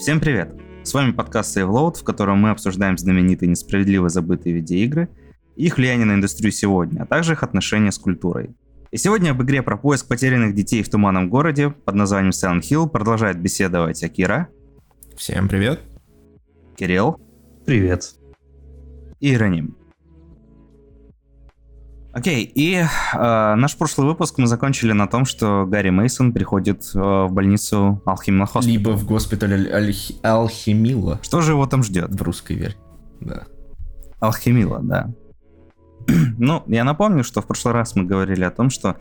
Всем привет! С вами подкаст Save в котором мы обсуждаем знаменитые несправедливо забытые видеоигры, их влияние на индустрию сегодня, а также их отношения с культурой. И сегодня об игре про поиск потерянных детей в туманном городе под названием Silent Hill продолжает беседовать Акира. Всем привет. Кирилл. Привет. И Ироним. Окей, и э, наш прошлый выпуск мы закончили на том, что Гарри Мейсон приходит э, в больницу Alchemilla Hospital. Либо в госпиталь Аль- Алхимила. Что же его там ждет? В русской версии, да. Алхимила, да. ну, я напомню, что в прошлый раз мы говорили о том, что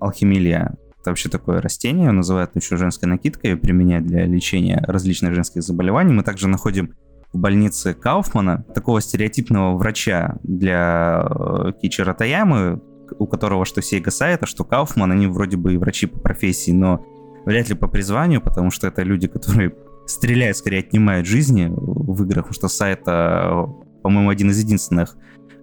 алхимилия это вообще такое растение, называют еще женской накидкой, применяют для лечения различных женских заболеваний. Мы также находим в больнице Кауфмана, такого стереотипного врача для э, Кичера Таямы, у которого что Сейга Сайта, что Кауфман, они вроде бы и врачи по профессии, но вряд ли по призванию, потому что это люди, которые стреляют, скорее отнимают жизни в играх, потому что Сайта, по-моему, один из единственных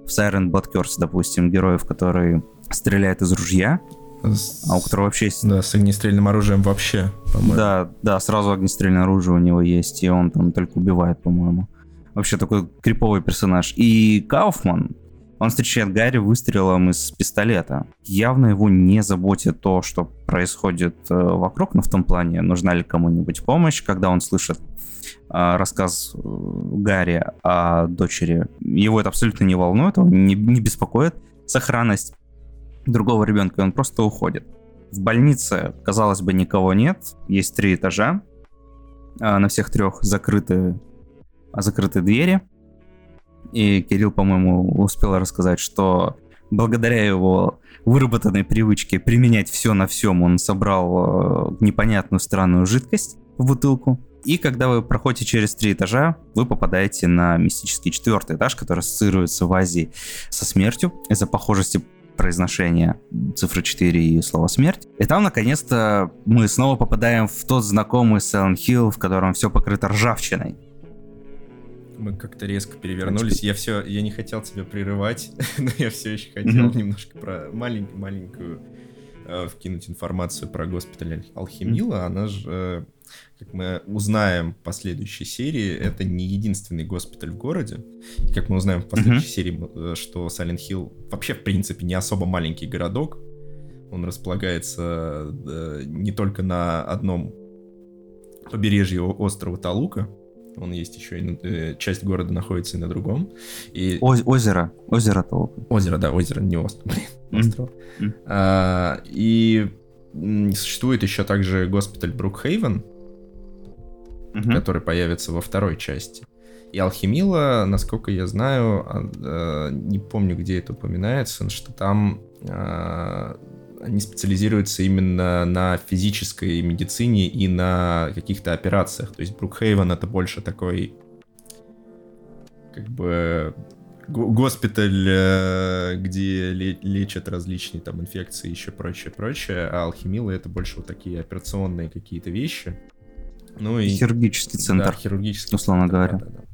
в Siren Blood Curse, допустим, героев, который стреляет из ружья, с, а у которого вообще есть... Да, с огнестрельным оружием вообще, по-моему. Да, да, сразу огнестрельное оружие у него есть, и он там только убивает, по-моему. Вообще такой криповый персонаж. И Кауфман, он встречает Гарри выстрелом из пистолета. Явно его не заботит то, что происходит э, вокруг, но в том плане, нужна ли кому-нибудь помощь, когда он слышит э, рассказ э, Гарри о дочери. Его это абсолютно не волнует, он не, не беспокоит сохранность другого ребенка, и он просто уходит. В больнице, казалось бы, никого нет, есть три этажа, а на всех трех закрыты, закрыты двери. И Кирилл, по-моему, успел рассказать, что благодаря его выработанной привычке применять все на всем, он собрал э, непонятную странную жидкость в бутылку. И когда вы проходите через три этажа, вы попадаете на мистический четвертый этаж, который ассоциируется в Азии со смертью из-за похожести произношения цифры 4 и слова смерть. И там, наконец-то, мы снова попадаем в тот знакомый Silent Hill, в котором все покрыто ржавчиной. Мы как-то резко перевернулись. Я все, я не хотел тебя прерывать, но я все еще хотел mm-hmm. немножко про маленькую-маленькую э, вкинуть информацию про госпиталь Алхимила. Mm-hmm. Она же э, как мы узнаем в последующей серии, это не единственный госпиталь в городе. И как мы узнаем в последующей mm-hmm. серии, э, что Silent Hill вообще, в принципе, не особо маленький городок. Он располагается э, не только на одном побережье острова Талука, он есть еще и э, часть города находится и на другом. И... О- озеро, озеро Талука. Озеро, да, озеро, не остров, блин, остров. Mm-hmm. А, и существует еще также госпиталь Брукхейвен, угу. который появится во второй части. И Алхимила, насколько я знаю, а, не помню, где это упоминается, что там а, они специализируются именно на физической медицине и на каких-то операциях. То есть Брукхейвен это больше такой как бы госпиталь, э, где лечат различные там инфекции и еще прочее, прочее, а Алхимила это больше вот такие операционные какие-то вещи. Ну и хирургический центр, да, хирургический условно центр, говоря. Да, да, да.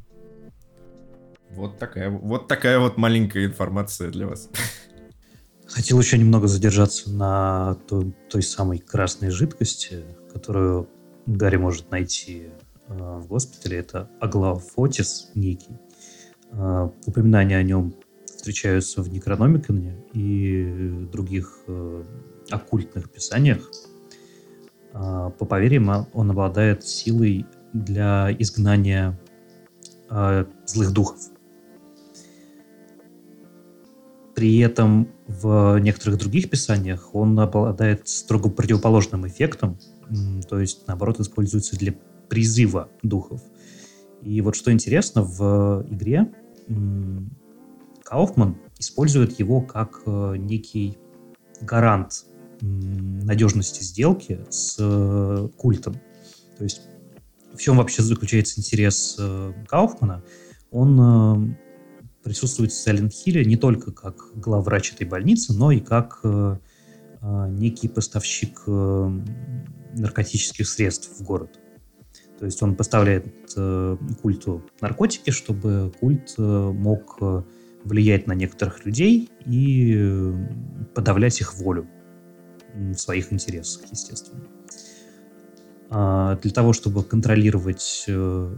Вот такая, вот такая вот маленькая информация для вас. Хотел еще немного задержаться на той, той самой красной жидкости, которую Гарри может найти э, в госпитале. Это аглафотис некий. Э, упоминания о нем встречаются в Некрономиконе и других э, оккультных писаниях. А, по поверьям, он обладает силой для изгнания а, злых духов. При этом в некоторых других писаниях он обладает строго противоположным эффектом, то есть, наоборот, используется для призыва духов. И вот что интересно, в игре Кауфман использует его как э, некий гарант надежности сделки с э, культом. То есть в чем вообще заключается интерес э, Кауфмана? Он присутствует в Сайлент Хилле не только как главврач этой больницы, но и как некий поставщик наркотических средств в город. То есть он поставляет культу наркотики, чтобы культ мог влиять на некоторых людей и подавлять их волю в своих интересах, естественно. А, для того, чтобы контролировать э,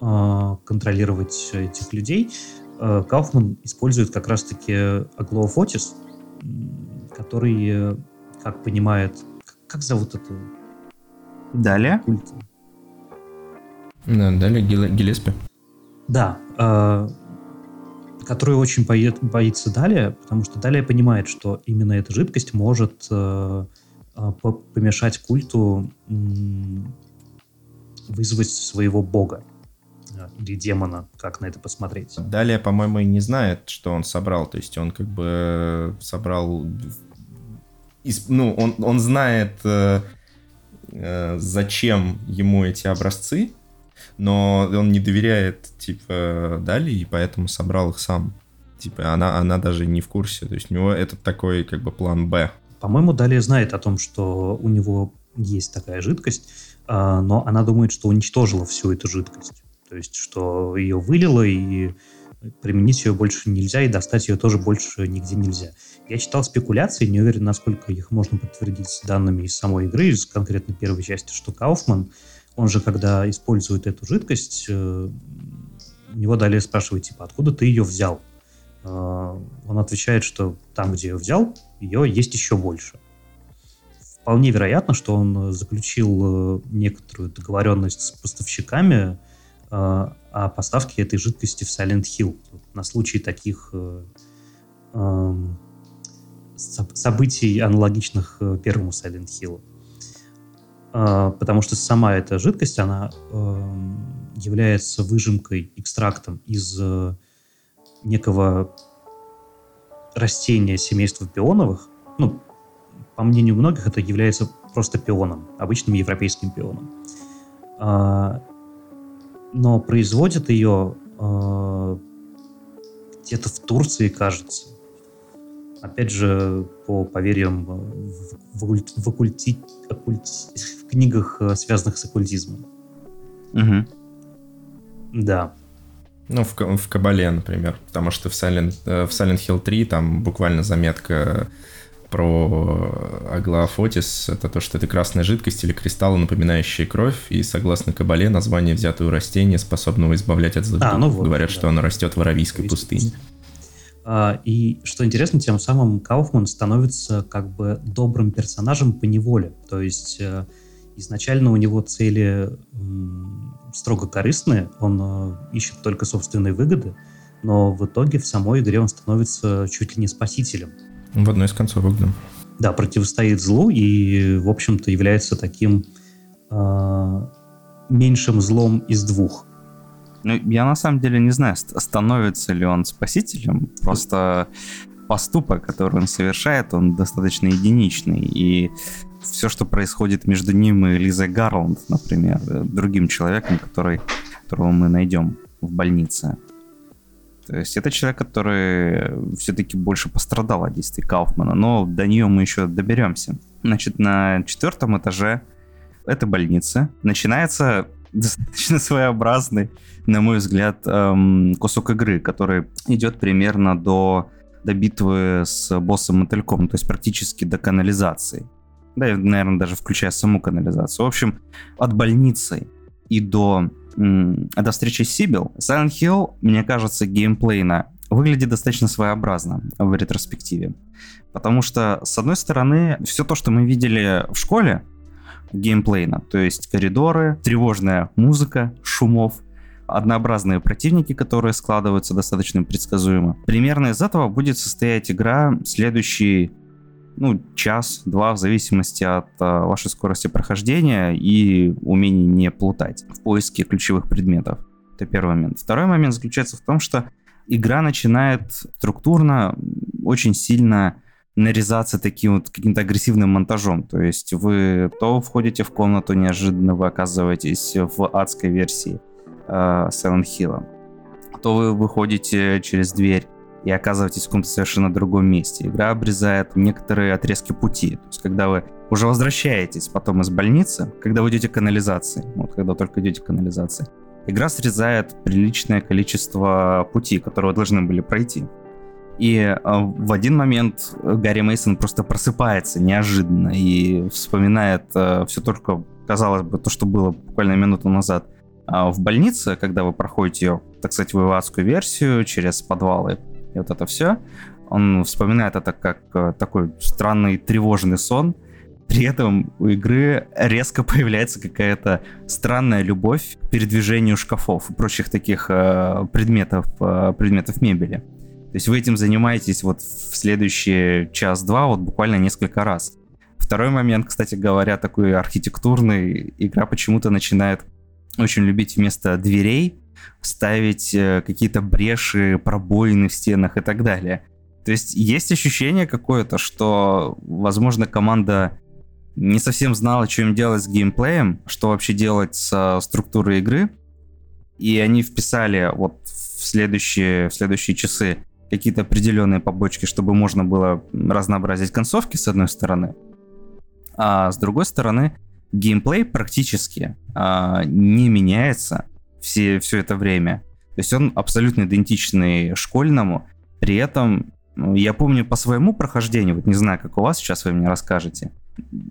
а, контролировать этих людей, э, Кауфман использует как раз-таки Аглоофотис, который, э, как понимает... Как зовут эту? Далее? Культ? Да, далее Гелеспи. Да, э, который очень боит, боится Далее, потому что Далее понимает, что именно эта жидкость может э, э, помешать культу э, вызвать своего бога э, или демона, как на это посмотреть. Далее, по-моему, и не знает, что он собрал. То есть он как бы собрал... Ну, он, он знает, э, э, зачем ему эти образцы, но он не доверяет, типа, Дали, и поэтому собрал их сам. Типа, она, она даже не в курсе. То есть у него это такой, как бы, план Б. По-моему, Дали знает о том, что у него есть такая жидкость, а, но она думает, что уничтожила всю эту жидкость. То есть, что ее вылила, и применить ее больше нельзя, и достать ее тоже больше нигде нельзя. Я читал спекуляции, не уверен, насколько их можно подтвердить с данными из самой игры, из конкретно первой части, что Кауфман он же, когда использует эту жидкость, э, у него далее спрашивают, типа, откуда ты ее взял? Э, он отвечает, что там, где ее взял, ее есть еще больше. Вполне вероятно, что он заключил э, некоторую договоренность с поставщиками о поставке этой жидкости в Silent Hill на случай таких эм, событий, аналогичных первому Silent Hill. А, потому что сама эта жидкость, она эм, является выжимкой, экстрактом из э, некого растения семейства пионовых. Ну, по мнению многих, это является просто пионом, обычным европейским пионом. А, но производят ее э, где-то в Турции, кажется. Опять же, по поверьям в, в, в, оккульти, оккульти, в книгах, э, связанных с оккультизмом. Угу. Да. Ну, в, в Кабале, например, потому что в Silent, э, в Silent Hill 3 там буквально заметка про аглоафотис, это то, что это красная жидкость или кристаллы, напоминающие кровь, и согласно Кабале название взятое у растения, способного избавлять от злых а, ну вот, Говорят, да. что оно растет в Аравийской пустыне. А, и что интересно, тем самым Кауфман становится как бы добрым персонажем по неволе. То есть э, изначально у него цели строго корыстные, он э, ищет только собственные выгоды, но в итоге в самой игре он становится чуть ли не спасителем. В одной из концовок, да. Да, противостоит злу и, в общем-то, является таким э, меньшим злом из двух. Ну, я на самом деле не знаю, становится ли он спасителем. Просто поступок, который он совершает, он достаточно единичный. И все, что происходит между ним и Лизой Гарланд, например, другим человеком, который, которого мы найдем в больнице. То есть это человек, который все-таки больше пострадал от действий Кауфмана, но до нее мы еще доберемся. Значит, на четвертом этаже этой больницы начинается достаточно своеобразный, на мой взгляд, эм, кусок игры, который идет примерно до, до битвы с боссом Мотыльком, то есть практически до канализации. Да, наверное, даже включая саму канализацию. В общем, от больницы и до, до встречи с Сибил, Silent Hill, мне кажется, геймплейно выглядит достаточно своеобразно в ретроспективе. Потому что, с одной стороны, все то, что мы видели в школе, геймплейна, то есть коридоры, тревожная музыка, шумов, однообразные противники, которые складываются достаточно предсказуемо. Примерно из этого будет состоять игра следующий ну, час-два, в зависимости от а, вашей скорости прохождения и умения не плутать в поиске ключевых предметов. Это первый момент. Второй момент заключается в том, что игра начинает структурно очень сильно нарезаться таким вот каким-то агрессивным монтажом. То есть вы то входите в комнату, неожиданно вы оказываетесь в адской версии э, Silent Hill, то вы выходите через дверь и оказываетесь в каком-то совершенно другом месте. Игра обрезает некоторые отрезки пути. То есть когда вы уже возвращаетесь потом из больницы, когда вы идете к канализации, вот когда только идете к канализации, игра срезает приличное количество пути, которые вы должны были пройти. И э, в один момент Гарри Мейсон просто просыпается неожиданно и вспоминает э, все только, казалось бы, то, что было буквально минуту назад. А в больнице, когда вы проходите ее, так сказать, выводскую версию через подвалы и вот это все, он вспоминает это как э, такой странный тревожный сон. При этом у игры резко появляется какая-то странная любовь к передвижению шкафов и прочих таких э, предметов, э, предметов мебели. То есть вы этим занимаетесь вот в следующий час-два, вот буквально несколько раз. Второй момент, кстати говоря, такой архитектурный. Игра почему-то начинает очень любить вместо дверей ставить э, какие-то бреши, пробоины в стенах и так далее. То есть есть ощущение какое-то, что, возможно, команда не совсем знала, что им делать с геймплеем, что вообще делать с структурой игры, и они вписали вот в следующие, в следующие часы какие-то определенные побочки, чтобы можно было разнообразить концовки, с одной стороны, а с другой стороны, геймплей практически а, не меняется все, все это время. То есть он абсолютно идентичный школьному, при этом ну, я помню по своему прохождению, вот не знаю, как у вас сейчас вы мне расскажете,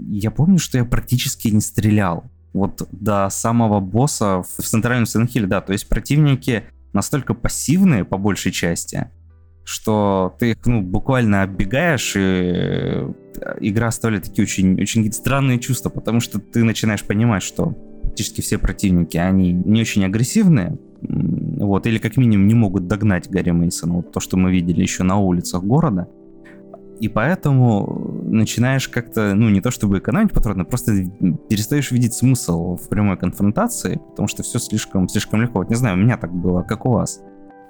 я помню, что я практически не стрелял. Вот до самого босса в центральном Сенхиле, да, то есть противники настолько пассивные по большей части, что ты их ну, буквально оббегаешь, и э, игра оставляет такие очень, очень странные чувства, потому что ты начинаешь понимать, что практически все противники, они не очень агрессивные, вот, или как минимум не могут догнать Гарри Мейсона, вот то, что мы видели еще на улицах города. И поэтому начинаешь как-то, ну, не то чтобы экономить патроны, просто перестаешь видеть смысл в прямой конфронтации, потому что все слишком, слишком легко. Вот не знаю, у меня так было, как у вас.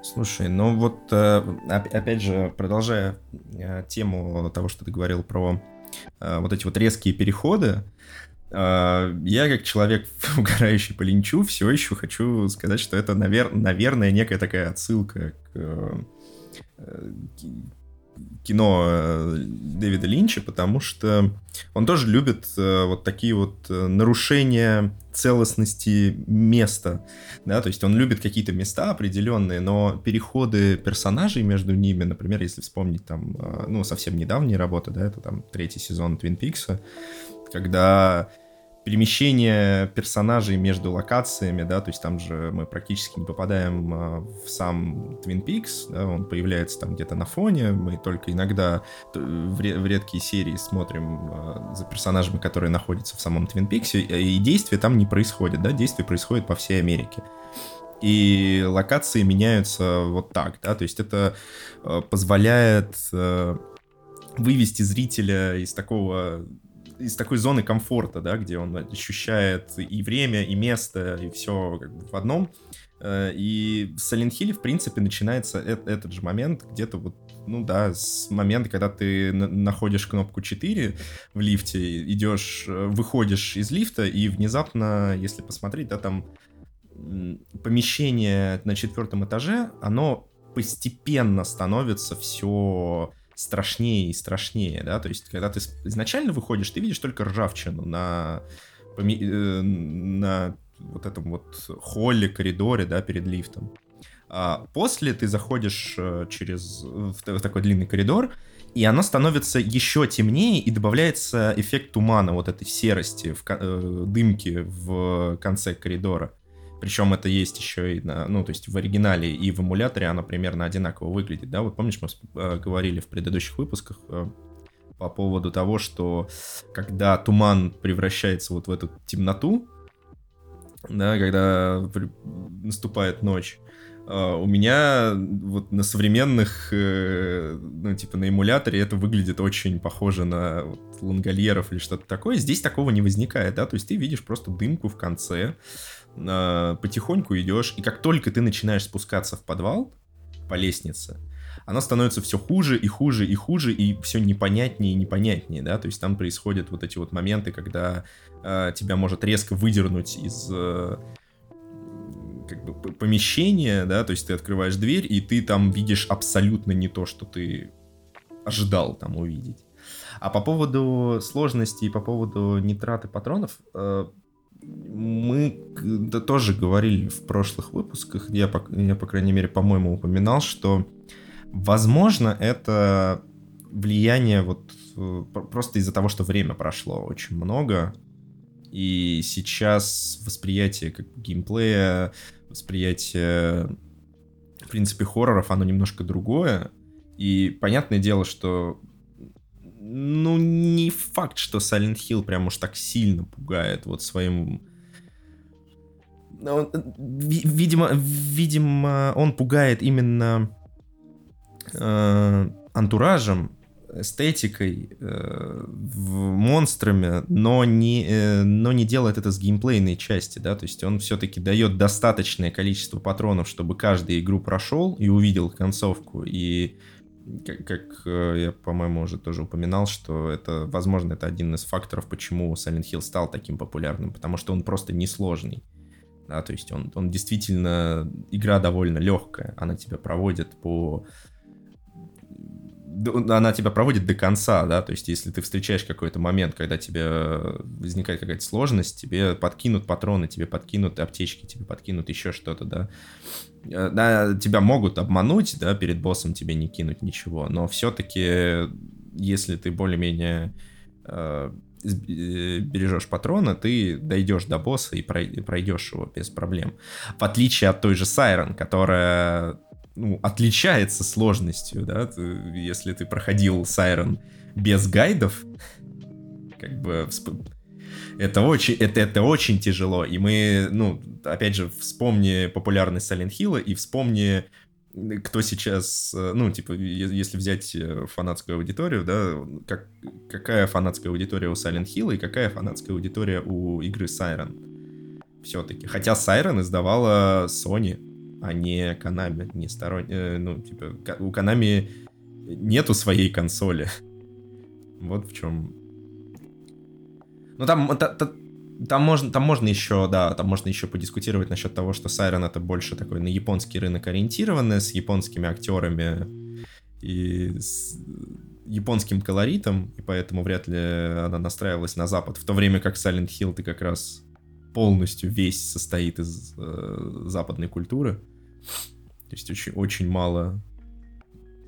Слушай, ну вот, э, опять же, продолжая э, тему того, что ты говорил про э, вот эти вот резкие переходы, я, как человек, угорающий по линчу, все еще хочу сказать, что это, навер... наверное, некая такая отсылка к кино э, Дэвида Линча, потому что он тоже любит э, вот такие вот нарушения целостности места, да, то есть он любит какие-то места определенные, но переходы персонажей между ними, например, если вспомнить там, ну, совсем недавние работы, да, это там третий сезон Твин Пикса, когда перемещение персонажей между локациями, да, то есть там же мы практически не попадаем а, в сам Twin Peaks, да, он появляется там где-то на фоне, мы только иногда в, в редкие серии смотрим а, за персонажами, которые находятся в самом Twin Peaks, и действия там не происходит, да, действия происходят по всей Америке. И локации меняются вот так, да, то есть это а, позволяет вывести зрителя из такого из такой зоны комфорта, да, где он ощущает и время, и место, и все как бы в одном. Э, и в Silent Hill, в принципе, начинается этот же момент где-то вот, ну да, с момента, когда ты находишь кнопку 4 в лифте, идешь, э, выходишь из лифта, и внезапно, если посмотреть, да, там помещение на четвертом этаже, оно постепенно становится все страшнее и страшнее, да, то есть когда ты изначально выходишь, ты видишь только ржавчину на, э, на вот этом вот холле, коридоре, да, перед лифтом. А после ты заходишь э, через в, такой длинный коридор, и оно становится еще темнее, и добавляется эффект тумана, вот этой серости, в, э, дымки в конце коридора. Причем это есть еще и на, ну, то есть в оригинале и в эмуляторе оно примерно одинаково выглядит, да? Вот помнишь, мы э, говорили в предыдущих выпусках э, по поводу того, что когда туман превращается вот в эту темноту, да, когда наступает ночь, Uh, у меня вот на современных, ну, типа на эмуляторе это выглядит очень похоже на вот, лонгольеров или что-то такое. Здесь такого не возникает, да, то есть ты видишь просто дымку в конце, э, потихоньку идешь, и как только ты начинаешь спускаться в подвал по лестнице, оно становится все хуже и хуже и хуже, и все непонятнее и непонятнее, да, то есть там происходят вот эти вот моменты, когда э, тебя может резко выдернуть из э, как бы помещения, да, то есть ты открываешь дверь, и ты там видишь абсолютно не то, что ты ожидал там увидеть. А по поводу сложности и по поводу нитраты патронов, э, мы да, тоже говорили в прошлых выпусках, я, по, я, по крайней мере, по-моему, упоминал, что Возможно, это влияние вот э, просто из-за того, что время прошло очень много, и сейчас восприятие как геймплея, восприятие, в принципе, хорроров, оно немножко другое. И понятное дело, что ну, не факт, что Silent Hill прям уж так сильно пугает вот своим... Видимо, видимо, он пугает именно э, антуражем, эстетикой, э, монстрами, но не, э, но не делает это с геймплейной части, да, то есть он все-таки дает достаточное количество патронов, чтобы каждый игру прошел и увидел концовку, и как, как э, я, по-моему, уже тоже упоминал, что это, возможно, это один из факторов, почему Silent Hill стал таким популярным, потому что он просто несложный. Да, то есть он, он действительно, игра довольно легкая, она тебя проводит по она тебя проводит до конца, да, то есть если ты встречаешь какой-то момент, когда тебе возникает какая-то сложность, тебе подкинут патроны, тебе подкинут аптечки, тебе подкинут еще что-то, да, да, тебя могут обмануть, да, перед боссом тебе не кинуть ничего, но все-таки, если ты более-менее э, э, бережешь патроны, ты дойдешь до босса и пройдешь его без проблем. В отличие от той же Сайрон, которая ну, отличается сложностью, да, ты, если ты проходил Сайрон без гайдов, как бы это очень, это, это очень тяжело. И мы, ну, опять же, вспомни популярность Silent Hill и вспомни, кто сейчас, ну, типа, если взять э, фанатскую аудиторию, да, как, какая фанатская аудитория у Silent Hill и какая фанатская аудитория у игры Siren. Все-таки. Хотя Siren издавала Sony, а не Konami, не сторон... Э, ну, типа, у Konami нету своей консоли. Вот в чем. Ну, там, та, та, там можно, там можно еще, да, там можно еще подискутировать насчет того, что Siren это больше такой на японский рынок ориентированный, с японскими актерами и с японским колоритом, и поэтому вряд ли она настраивалась на Запад, в то время как Silent Hill ты как раз полностью весь состоит из э, западной культуры. То есть очень, очень мало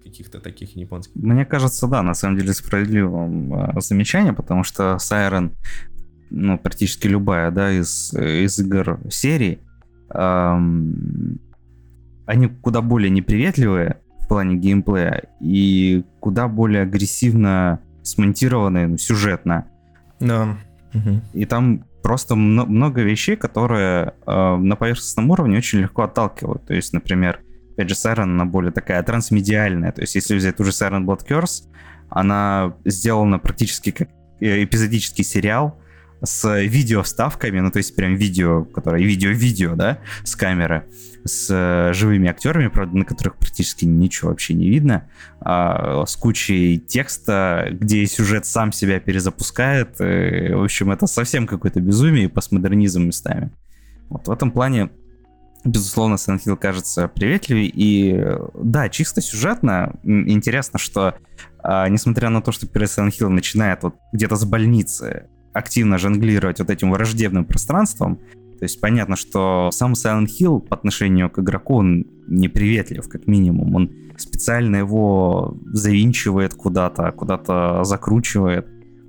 каких-то таких японских. Мне кажется, да, на самом деле справедливым э, замечание, потому что Сайрен, ну, практически любая, да, из, из игр серии, эм, они куда более неприветливые в плане геймплея и куда более агрессивно смонтированы ну, сюжетно. Да. Угу. И там просто много вещей, которые э, на поверхностном уровне очень легко отталкивают. То есть, например, опять же, Siren, она более такая трансмедиальная. То есть, если взять ту же Siren Blood Curse, она сделана практически как э, эпизодический сериал с видео вставками, ну то есть прям видео, которое видео-видео, да, с камеры с э, живыми актерами, правда, на которых практически ничего вообще не видно, а, с кучей текста, где сюжет сам себя перезапускает. И, в общем, это совсем какое-то безумие и постмодернизм местами. Вот в этом плане безусловно, Silent кажется приветливее. И да, чисто сюжетно интересно, что а, несмотря на то, что первый Silent начинает вот где-то с больницы активно жонглировать вот этим враждебным пространством, то есть понятно, что сам Silent Hill по отношению к игроку, он неприветлив, как минимум. Он специально его завинчивает куда-то, куда-то закручивает.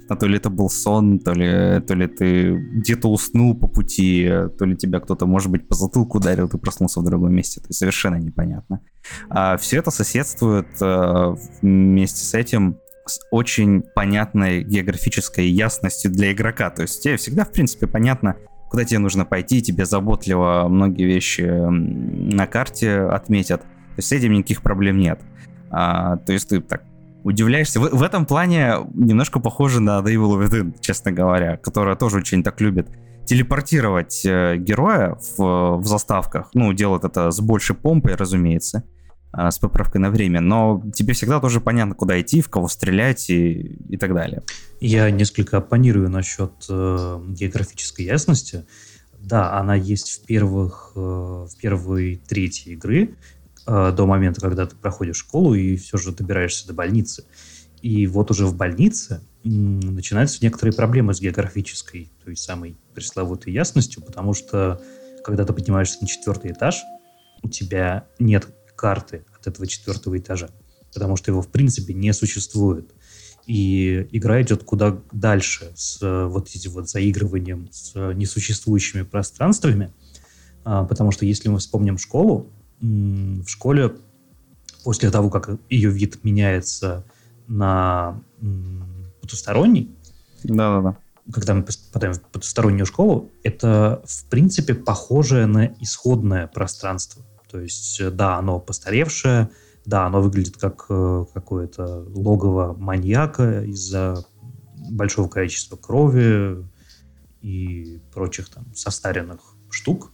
А то ли это был сон, то ли, то ли ты где-то уснул по пути, то ли тебя кто-то, может быть, по затылку ударил, ты проснулся в другом месте. То есть совершенно непонятно. А все это соседствует а, вместе с этим с очень понятной географической ясностью для игрока. То есть тебе всегда, в принципе, понятно, куда тебе нужно пойти, тебе заботливо многие вещи на карте отметят. То есть с этим никаких проблем нет. А, то есть ты так удивляешься. В, в этом плане немножко похоже на The Evil Within, честно говоря, которая тоже очень так любит телепортировать э, героя в, в заставках. Ну, делает это с большей помпой, разумеется. А, с поправкой на время, но тебе всегда тоже понятно, куда идти, в кого стрелять и, и так далее. Я несколько оппонирую насчет э, географической ясности. Да, она есть в первых, э, в первой трети игры, э, до момента, когда ты проходишь школу и все же добираешься до больницы. И вот уже в больнице начинаются некоторые проблемы с географической, то есть самой пресловутой ясностью, потому что когда ты поднимаешься на четвертый этаж, у тебя нет карты от этого четвертого этажа. потому что его в принципе не существует. И игра идет куда дальше с вот этим вот заигрыванием с несуществующими пространствами, а, потому что если мы вспомним школу, в школе после того, как ее вид меняется на потусторонний, да-да-да. когда мы попадаем в потустороннюю школу, это, в принципе, похожее на исходное пространство. То есть, да, оно постаревшее, да, оно выглядит как э, какое-то логово маньяка из-за большого количества крови и прочих там состаренных штук.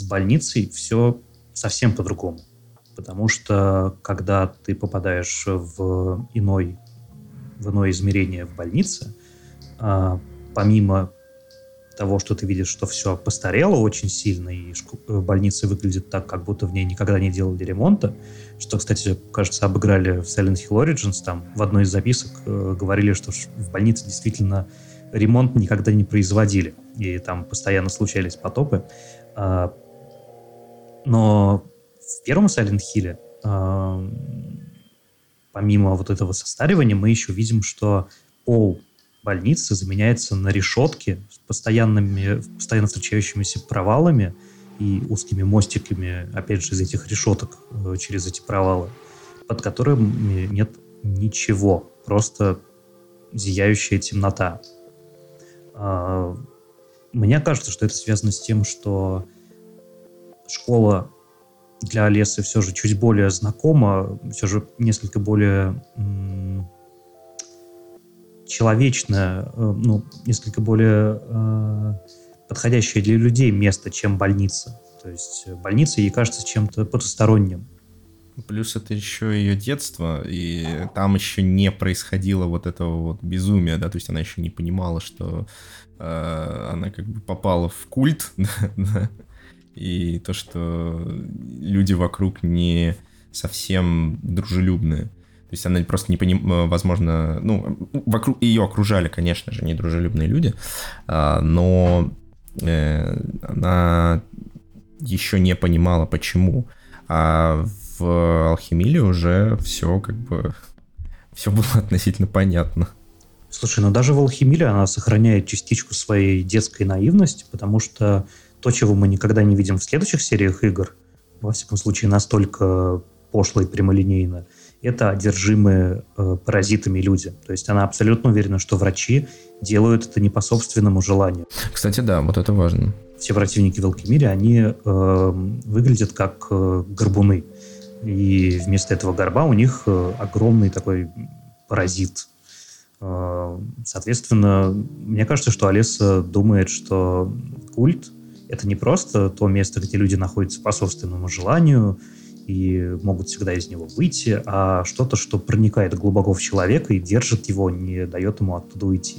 С больницей все совсем по-другому. Потому что когда ты попадаешь в иной, в иное измерение в больнице, а, помимо того, что ты видишь, что все постарело очень сильно, и э, больница выглядит так, как будто в ней никогда не делали ремонта, что, кстати, кажется, обыграли в Silent Hill Origins, там в одной из записок э, говорили, что в больнице действительно ремонт никогда не производили, и там постоянно случались потопы. А, но в первом Silent Hill, э, помимо вот этого состаривания, мы еще видим, что пол больницы заменяется на решетки с постоянными, постоянно встречающимися провалами и узкими мостиками, опять же, из этих решеток э, через эти провалы, под которыми нет ничего, просто зияющая темнота. Э, мне кажется, что это связано с тем, что школа для Олесы все же чуть более знакома, все же несколько более человечное, э, ну, несколько более э, подходящее для людей место, чем больница. То есть больница ей кажется чем-то потусторонним. Плюс это еще ее детство, и там еще не происходило вот этого вот безумия, да, то есть она еще не понимала, что э, она как бы попала в культ, да, и то, что люди вокруг не совсем дружелюбные. То есть она просто не понимала, возможно, ну, вокруг ее окружали, конечно же, недружелюбные люди, а, но э, она еще не понимала, почему. А в Алхимиле уже все как бы все было относительно понятно. Слушай, ну даже в Алхимиле она сохраняет частичку своей детской наивности, потому что то, чего мы никогда не видим в следующих сериях игр, во всяком случае настолько пошло и прямолинейно, это одержимые э, паразитами люди. То есть она абсолютно уверена, что врачи делают это не по собственному желанию. Кстати, да, вот это важно. Все противники в Алкемире, они э, выглядят как э, горбуны. И вместо этого горба у них э, огромный такой паразит. Э, соответственно, мне кажется, что Олеса думает, что культ — это не просто то место, где люди находятся по собственному желанию, и могут всегда из него выйти, а что-то, что проникает глубоко в человека и держит его, не дает ему оттуда уйти.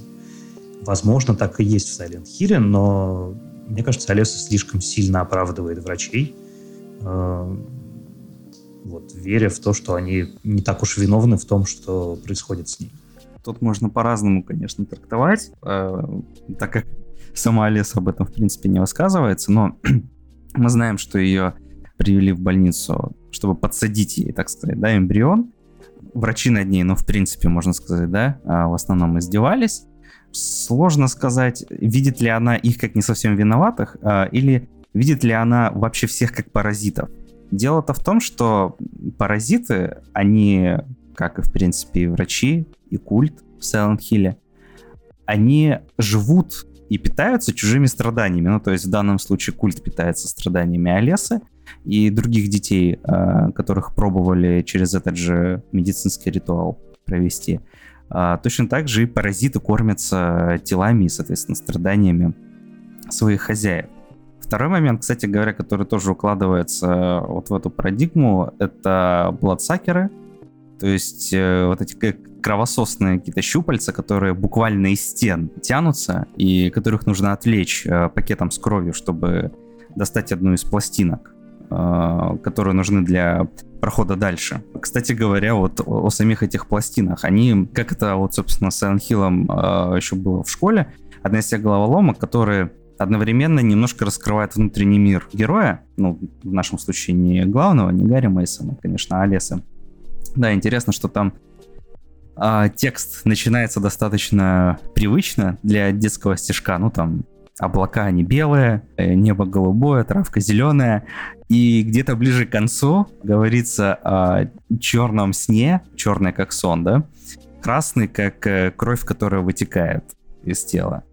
Возможно, так и есть в Silent Hill, но мне кажется, Олеса слишком сильно оправдывает врачей, э, вот, веря в то, что они не так уж виновны в том, что происходит с ним. Тут можно по-разному, конечно, трактовать, э, так как сама Олеса об этом, в принципе, не высказывается, но мы знаем, что ее привели в больницу, чтобы подсадить ей, так сказать, да, эмбрион. Врачи над ней, ну, в принципе, можно сказать, да, а, в основном издевались. Сложно сказать, видит ли она их как не совсем виноватых, а, или видит ли она вообще всех как паразитов. Дело-то в том, что паразиты, они, как и, в принципе, и врачи, и культ в Silent Hill, они живут и питаются чужими страданиями. Ну, то есть в данном случае культ питается страданиями Олесы, и других детей, а, которых пробовали через этот же медицинский ритуал провести. А, точно так же и паразиты кормятся телами и, соответственно, страданиями своих хозяев. Второй момент, кстати говоря, который тоже укладывается вот в эту парадигму, это бладсакеры, то есть э, вот эти кровососные какие-то щупальца, которые буквально из стен тянутся, и которых нужно отвлечь э, пакетом с кровью, чтобы достать одну из пластинок. Э, которые нужны для прохода дальше. Кстати говоря, вот о, о самих этих пластинах, они, как это вот, собственно, с Silent э, еще было в школе, одна из тех головоломок, которые одновременно немножко раскрывает внутренний мир героя, ну, в нашем случае не главного, не Гарри Мейсона, конечно, а Олеса. Да, интересно, что там а, текст начинается достаточно привычно для детского стишка. Ну, там облака они белые, э, небо голубое, травка зеленая. И где-то ближе к концу говорится о черном сне, черный как сон, да? Красный как э, кровь, которая вытекает из тела.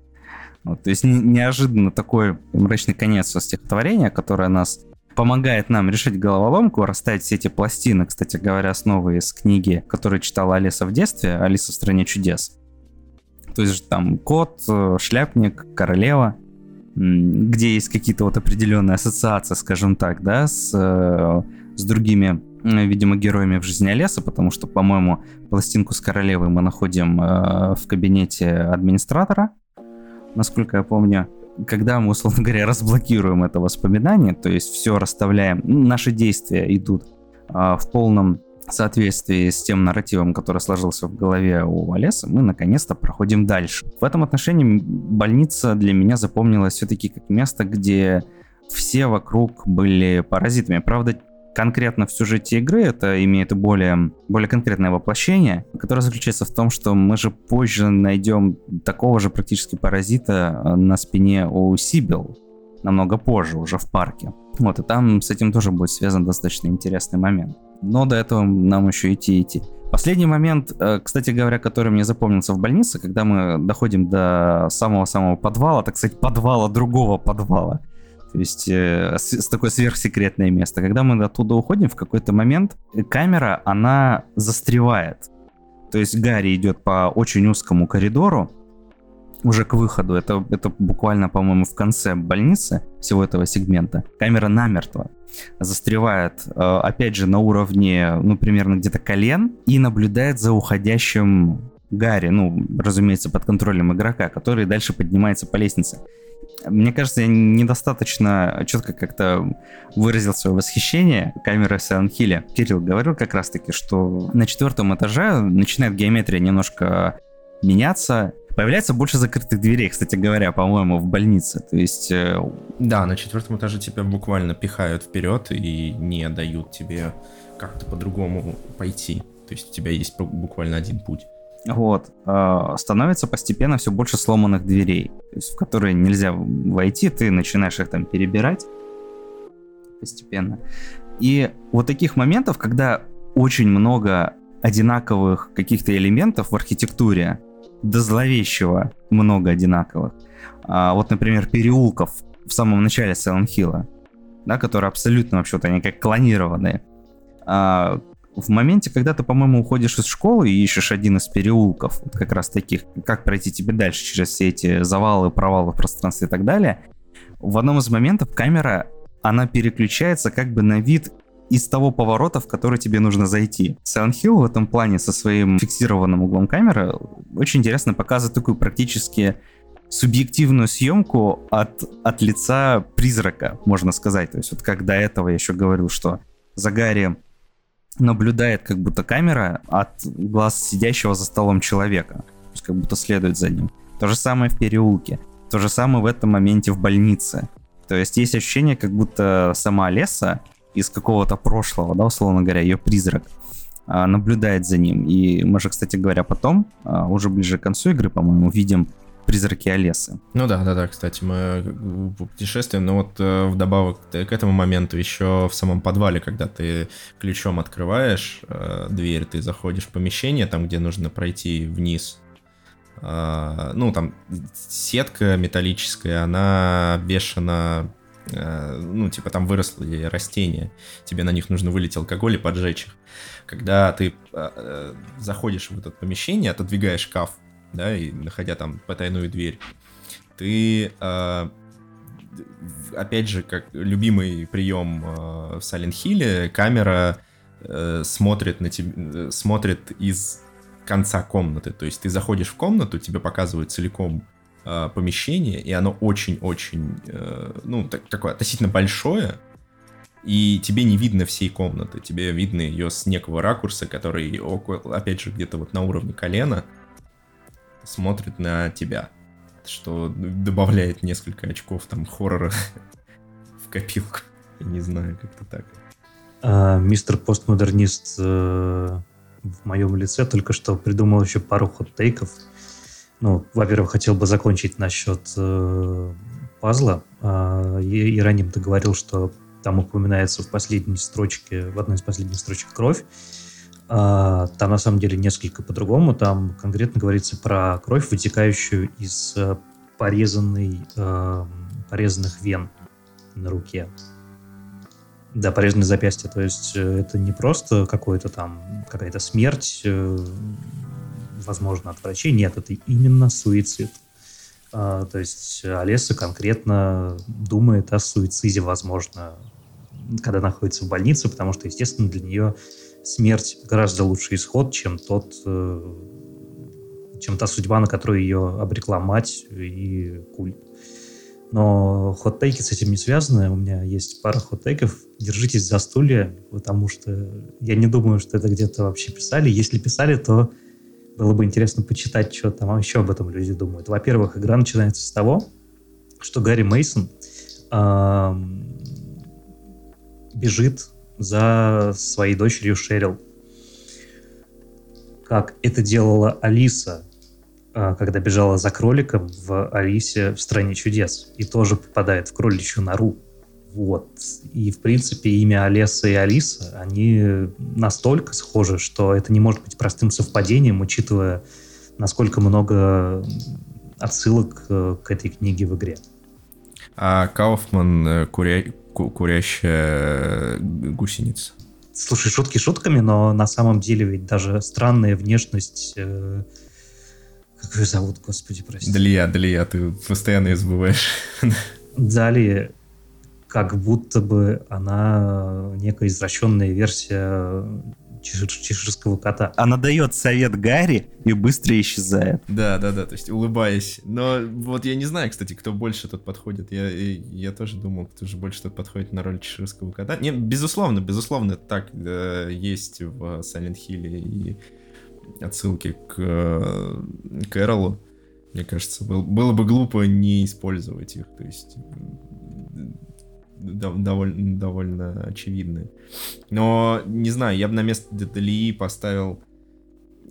Вот, то есть неожиданно такой мрачный конец стихотворения, которое нас помогает нам решить головоломку, расставить все эти пластины, кстати говоря, снова из книги, которую читала Алиса в детстве, «Алиса в стране чудес». То есть там кот, э, шляпник, королева, где есть какие-то вот определенные ассоциации, скажем так, да, с, э, с другими, видимо, героями в жизни Алиса, потому что, по-моему, пластинку с королевой мы находим э, в кабинете администратора, насколько я помню когда мы, условно говоря, разблокируем это воспоминание, то есть все расставляем, наши действия идут а, в полном соответствии с тем нарративом, который сложился в голове у Олеса, мы наконец-то проходим дальше. В этом отношении больница для меня запомнилась все-таки как место, где все вокруг были паразитами. Правда, конкретно в сюжете игры это имеет более, более конкретное воплощение, которое заключается в том, что мы же позже найдем такого же практически паразита э, на спине у Сибил, намного позже, уже в парке. Вот, и там с этим тоже будет связан достаточно интересный момент. Но до этого нам еще идти идти. Последний момент, э, кстати говоря, который мне запомнился в больнице, когда мы доходим до самого-самого подвала, так сказать, подвала другого подвала. То есть э, с, с такое сверхсекретное место. Когда мы оттуда уходим, в какой-то момент камера, она застревает. То есть Гарри идет по очень узкому коридору, уже к выходу, это, это буквально, по-моему, в конце больницы всего этого сегмента, камера намертво застревает, э, опять же, на уровне, ну, примерно где-то колен, и наблюдает за уходящим Гарри, ну, разумеется, под контролем игрока, который дальше поднимается по лестнице. Мне кажется, я недостаточно четко как-то выразил свое восхищение камерой Silent Hill. Кирилл говорил как раз-таки, что на четвертом этаже начинает геометрия немножко меняться, Появляется больше закрытых дверей, кстати говоря, по-моему, в больнице. То есть... Э, да, на четвертом этаже тебя буквально пихают вперед и не дают тебе как-то по-другому пойти. То есть у тебя есть буквально один путь. Вот. Э, становится постепенно все больше сломанных дверей, то есть в которые нельзя войти, ты начинаешь их там перебирать постепенно. И вот таких моментов, когда очень много одинаковых каких-то элементов в архитектуре, до зловещего много одинаковых. А, вот, например, переулков в самом начале Silent Hill, да, которые абсолютно вообще-то они как клонированные. А, в моменте, когда ты, по-моему, уходишь из школы и ищешь один из переулков, вот как раз таких, как пройти тебе дальше через все эти завалы, провалы в пространстве и так далее, в одном из моментов камера, она переключается как бы на вид из того поворота, в который тебе нужно зайти. Silent Hill в этом плане со своим фиксированным углом камеры очень интересно показывает такую практически субъективную съемку от, от лица призрака, можно сказать. То есть вот как до этого я еще говорил, что за Гарри наблюдает как будто камера от глаз сидящего за столом человека. То есть как будто следует за ним. То же самое в переулке. То же самое в этом моменте в больнице. То есть есть ощущение, как будто сама Леса из какого-то прошлого, да, условно говоря, ее призрак, а, наблюдает за ним. И мы же, кстати говоря, потом, а, уже ближе к концу игры, по-моему, видим призраки Олесы. Ну да, да, да, кстати, мы путешествуем, но вот э, вдобавок к этому моменту еще в самом подвале, когда ты ключом открываешь э, дверь, ты заходишь в помещение, там, где нужно пройти вниз, э, ну, там сетка металлическая, она обвешана э, ну, типа там выросли растения, тебе на них нужно вылить алкоголь и поджечь их. Когда ты э, заходишь в это помещение, отодвигаешь шкаф, да, и находя там потайную дверь, ты, э, опять же, как любимый прием э, в Silent Hill, камера э, смотрит на тебя, смотрит из конца комнаты. То есть ты заходишь в комнату, тебе показывают целиком э, помещение, и оно очень-очень, э, ну, так, такое относительно большое, и тебе не видно всей комнаты, тебе видно ее с некого ракурса, который, около, опять же, где-то вот на уровне колена, смотрит на тебя, что добавляет несколько очков там хоррора в копилку. Я не знаю, как-то так. А, мистер постмодернист э, в моем лице только что придумал еще пару хот-тейков. Ну, во-первых, хотел бы закончить насчет э, пазла. Э, Ираним договорил, что там упоминается в последней строчке, в одной из последних строчек кровь. А, там на самом деле несколько по-другому. Там конкретно говорится про кровь, вытекающую из э, порезанной, э, порезанных вен на руке. Да, порезанные запястья. То есть э, это не просто какой-то там какая-то смерть, возможно, от врачей. Нет, это именно суицид. А, то есть Олеса конкретно думает о суициде, возможно, когда находится в больнице, потому что, естественно, для нее смерть гораздо лучший исход, чем тот, э, чем та судьба, на которую ее обрекла мать и культ. Но хот-тейки с этим не связаны. У меня есть пара хот-тейков. Держитесь за стулья, потому что я не думаю, что это где-то вообще писали. Если писали, то было бы интересно почитать, что там еще об этом люди думают. Во-первых, игра начинается с того, что Гарри Мейсон бежит за своей дочерью Шерил. Как это делала Алиса а, когда бежала за кроликом в Алисе в «Стране чудес» и тоже попадает в кроличью нору. Вот. И, в принципе, имя Олеса и Алиса, они настолько схожи, что это не может быть простым совпадением, учитывая, насколько много отсылок э, к этой книге в игре. А Кауфман э, куря... курящая гусеница. Слушай, шутки шутками, но на самом деле ведь даже странная внешность э, как ее зовут, господи, прости? Далия, Далия, ты постоянно ее забываешь. Далее, как будто бы она некая извращенная версия чеширского кота. Она дает совет Гарри и быстро исчезает. Да, да, да, то есть улыбаясь. Но вот я не знаю, кстати, кто больше тут подходит. Я, я тоже думал, кто же больше тут подходит на роль чеширского кота. Не, безусловно, безусловно, так да, есть в Silent Hill и отсылки к э, Кэролу. Мне кажется, был, было бы глупо не использовать их. То есть довольно, довольно очевидны. Но, не знаю, я бы на место Деталии поставил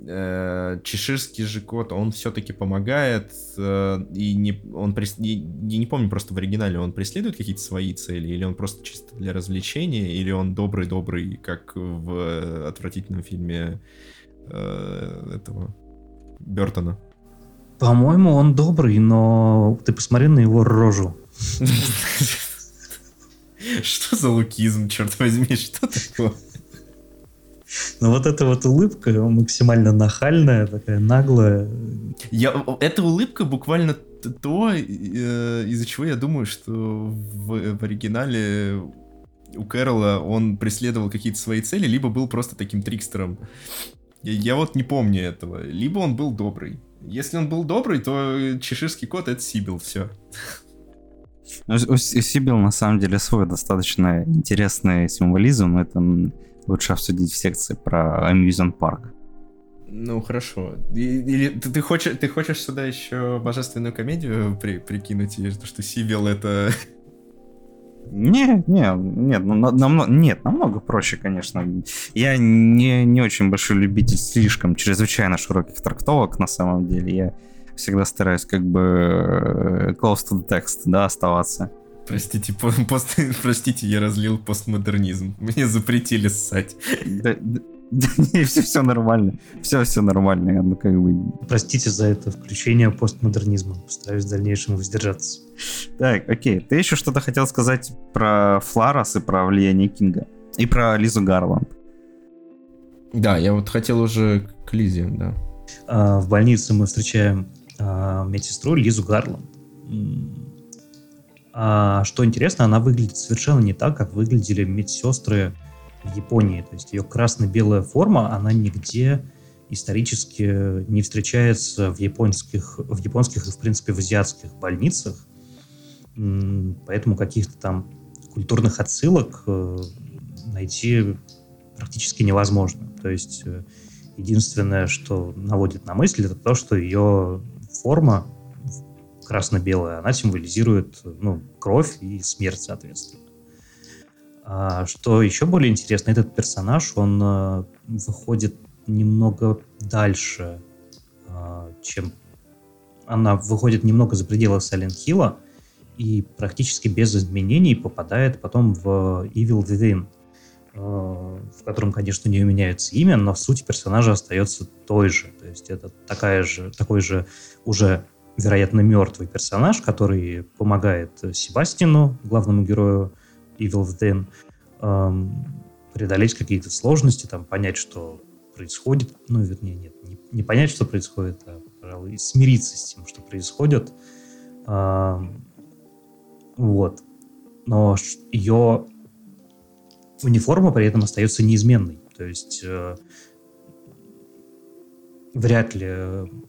э, чеширский же кот, он все-таки помогает, э, и не, он, прес, я, я не помню просто в оригинале, он преследует какие-то свои цели, или он просто чисто для развлечения, или он добрый-добрый, как в отвратительном фильме э, этого Бертона. По-моему, он добрый, но ты посмотри на его рожу. Что за лукизм, черт возьми, что такое? Ну вот эта вот улыбка максимально нахальная, такая наглая. Я, эта улыбка буквально то, э, из-за чего я думаю, что в, в оригинале у Кэрола он преследовал какие-то свои цели, либо был просто таким трикстером. Я, я вот не помню этого. Либо он был добрый. Если он был добрый, то чеширский кот — это Сибил, все. У, у Сибил на самом деле свой достаточно интересный символизм. Это лучше обсудить в секции про Amusement Park. Ну хорошо. Или ты, ты хочешь, ты хочешь сюда еще божественную комедию при, прикинуть, и что Сибил это не, не, нет, ну, намного, нет, намного проще, конечно. Я не, не очень большой любитель слишком чрезвычайно широких трактовок, на самом деле. Я всегда стараюсь как бы э, close to the text, да, оставаться. Простите, пост, простите, я разлил постмодернизм. Мне запретили ссать. Да, да, не, все, все нормально. Все, все нормально. Ну, как бы... Простите за это включение постмодернизма. Постараюсь в дальнейшем воздержаться. Так, окей. Ты еще что-то хотел сказать про Фларас и про влияние Кинга? И про Лизу Гарланд. Да, я вот хотел уже к Лизе, да. А, в больнице мы встречаем медсестру Лизу Гарланд. А, что интересно, она выглядит совершенно не так, как выглядели медсестры в Японии. То есть ее красно-белая форма, она нигде исторически не встречается в японских, в японских и, в принципе, в азиатских больницах. Поэтому каких-то там культурных отсылок э, найти практически невозможно. То есть э, единственное, что наводит на мысль, это то, что ее форма красно-белая, она символизирует ну, кровь и смерть, соответственно. А что еще более интересно, этот персонаж, он э, выходит немного дальше, э, чем... Она выходит немного за пределы Silent Hill и практически без изменений попадает потом в Evil Within, э, в котором, конечно, не меняется имя, но суть персонажа остается той же. То есть это такая же, такой же уже, вероятно, мертвый персонаж, который помогает Себастину, главному герою, Evil Within, эм, преодолеть какие-то сложности, там, понять, что происходит, ну, вернее, нет, не, не понять, что происходит, а, пожалуй, смириться с тем, что происходит. Эм, вот. Но ее униформа при этом остается неизменной. То есть э, вряд ли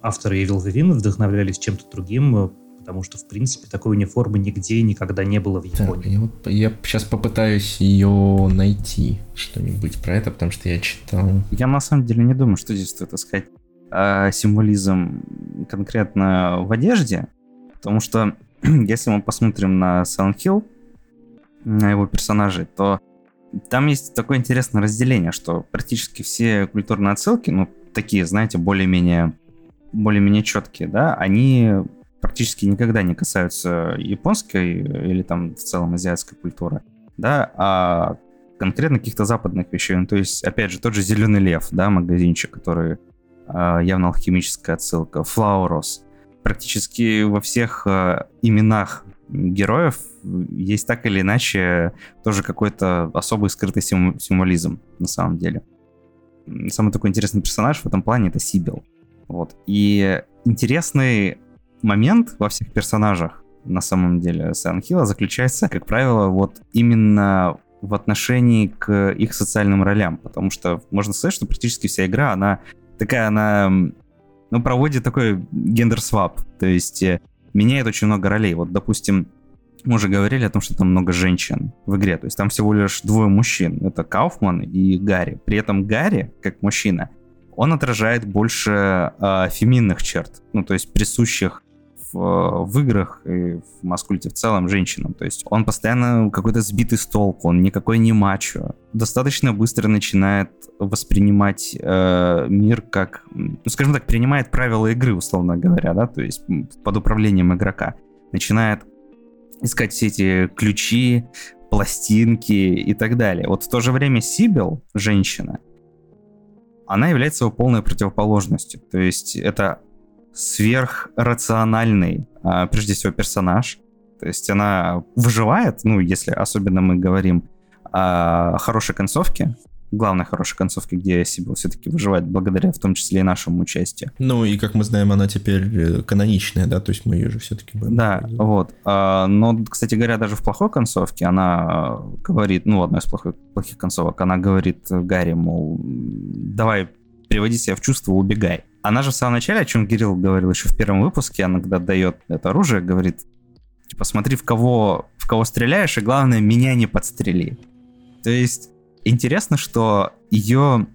авторы Evil Within вдохновлялись чем-то другим, э, потому что, в принципе, такой униформы нигде и никогда не было в Японии. Так, я, вот, я сейчас попытаюсь ее найти, что-нибудь про это, потому что я читал. Я на самом деле не думаю, что здесь стоит искать э, символизм конкретно в одежде, потому что если мы посмотрим на Silent Hill, на его персонажей, то там есть такое интересное разделение, что практически все культурные отсылки, ну, такие, знаете, более-менее более-менее четкие, да, они практически никогда не касаются японской или там в целом азиатской культуры, да, а конкретно каких-то западных вещей. Ну, то есть, опять же, тот же Зеленый Лев, да, магазинчик, который э, явно алхимическая отсылка, Флаурос. Практически во всех э, именах героев есть так или иначе тоже какой-то особый скрытый сим- символизм на самом деле. Самый такой интересный персонаж в этом плане это Сибил. Вот. И интересный момент во всех персонажах на самом деле Hill заключается, как правило, вот именно в отношении к их социальным ролям, потому что можно сказать, что практически вся игра, она такая, она ну, проводит такой gender swap, то есть э, меняет очень много ролей. Вот, допустим, мы уже говорили о том, что там много женщин в игре, то есть там всего лишь двое мужчин, это Кауфман и Гарри. При этом Гарри, как мужчина, он отражает больше э, феминных черт, ну, то есть присущих в, в играх и в масскульте в целом женщинам. То есть он постоянно какой-то сбитый с толку, он никакой не мачо. Достаточно быстро начинает воспринимать э, мир как, ну, скажем так, принимает правила игры, условно говоря, да, то есть под управлением игрока. Начинает искать все эти ключи, пластинки и так далее. Вот в то же время Сибил, женщина, она является его полной противоположностью. То есть это сверхрациональный, а, прежде всего, персонаж. То есть она выживает, ну, если особенно мы говорим о хорошей концовке, главной хорошей концовке, где Сибил все-таки выживает благодаря в том числе и нашему участию. Ну и как мы знаем, она теперь э, каноничная, да, то есть мы ее же все-таки будем. Да, вот. А, но, кстати говоря, даже в плохой концовке она говорит, ну, одна из плохих, плохих концовок, она говорит Гарри, мол, давай приводи себя в чувство, убегай. Она же в самом начале, о чем Кирилл говорил еще в первом выпуске, она когда дает это оружие, говорит, типа, смотри, в кого, в кого стреляешь, и главное, меня не подстрели. То есть, интересно, что ее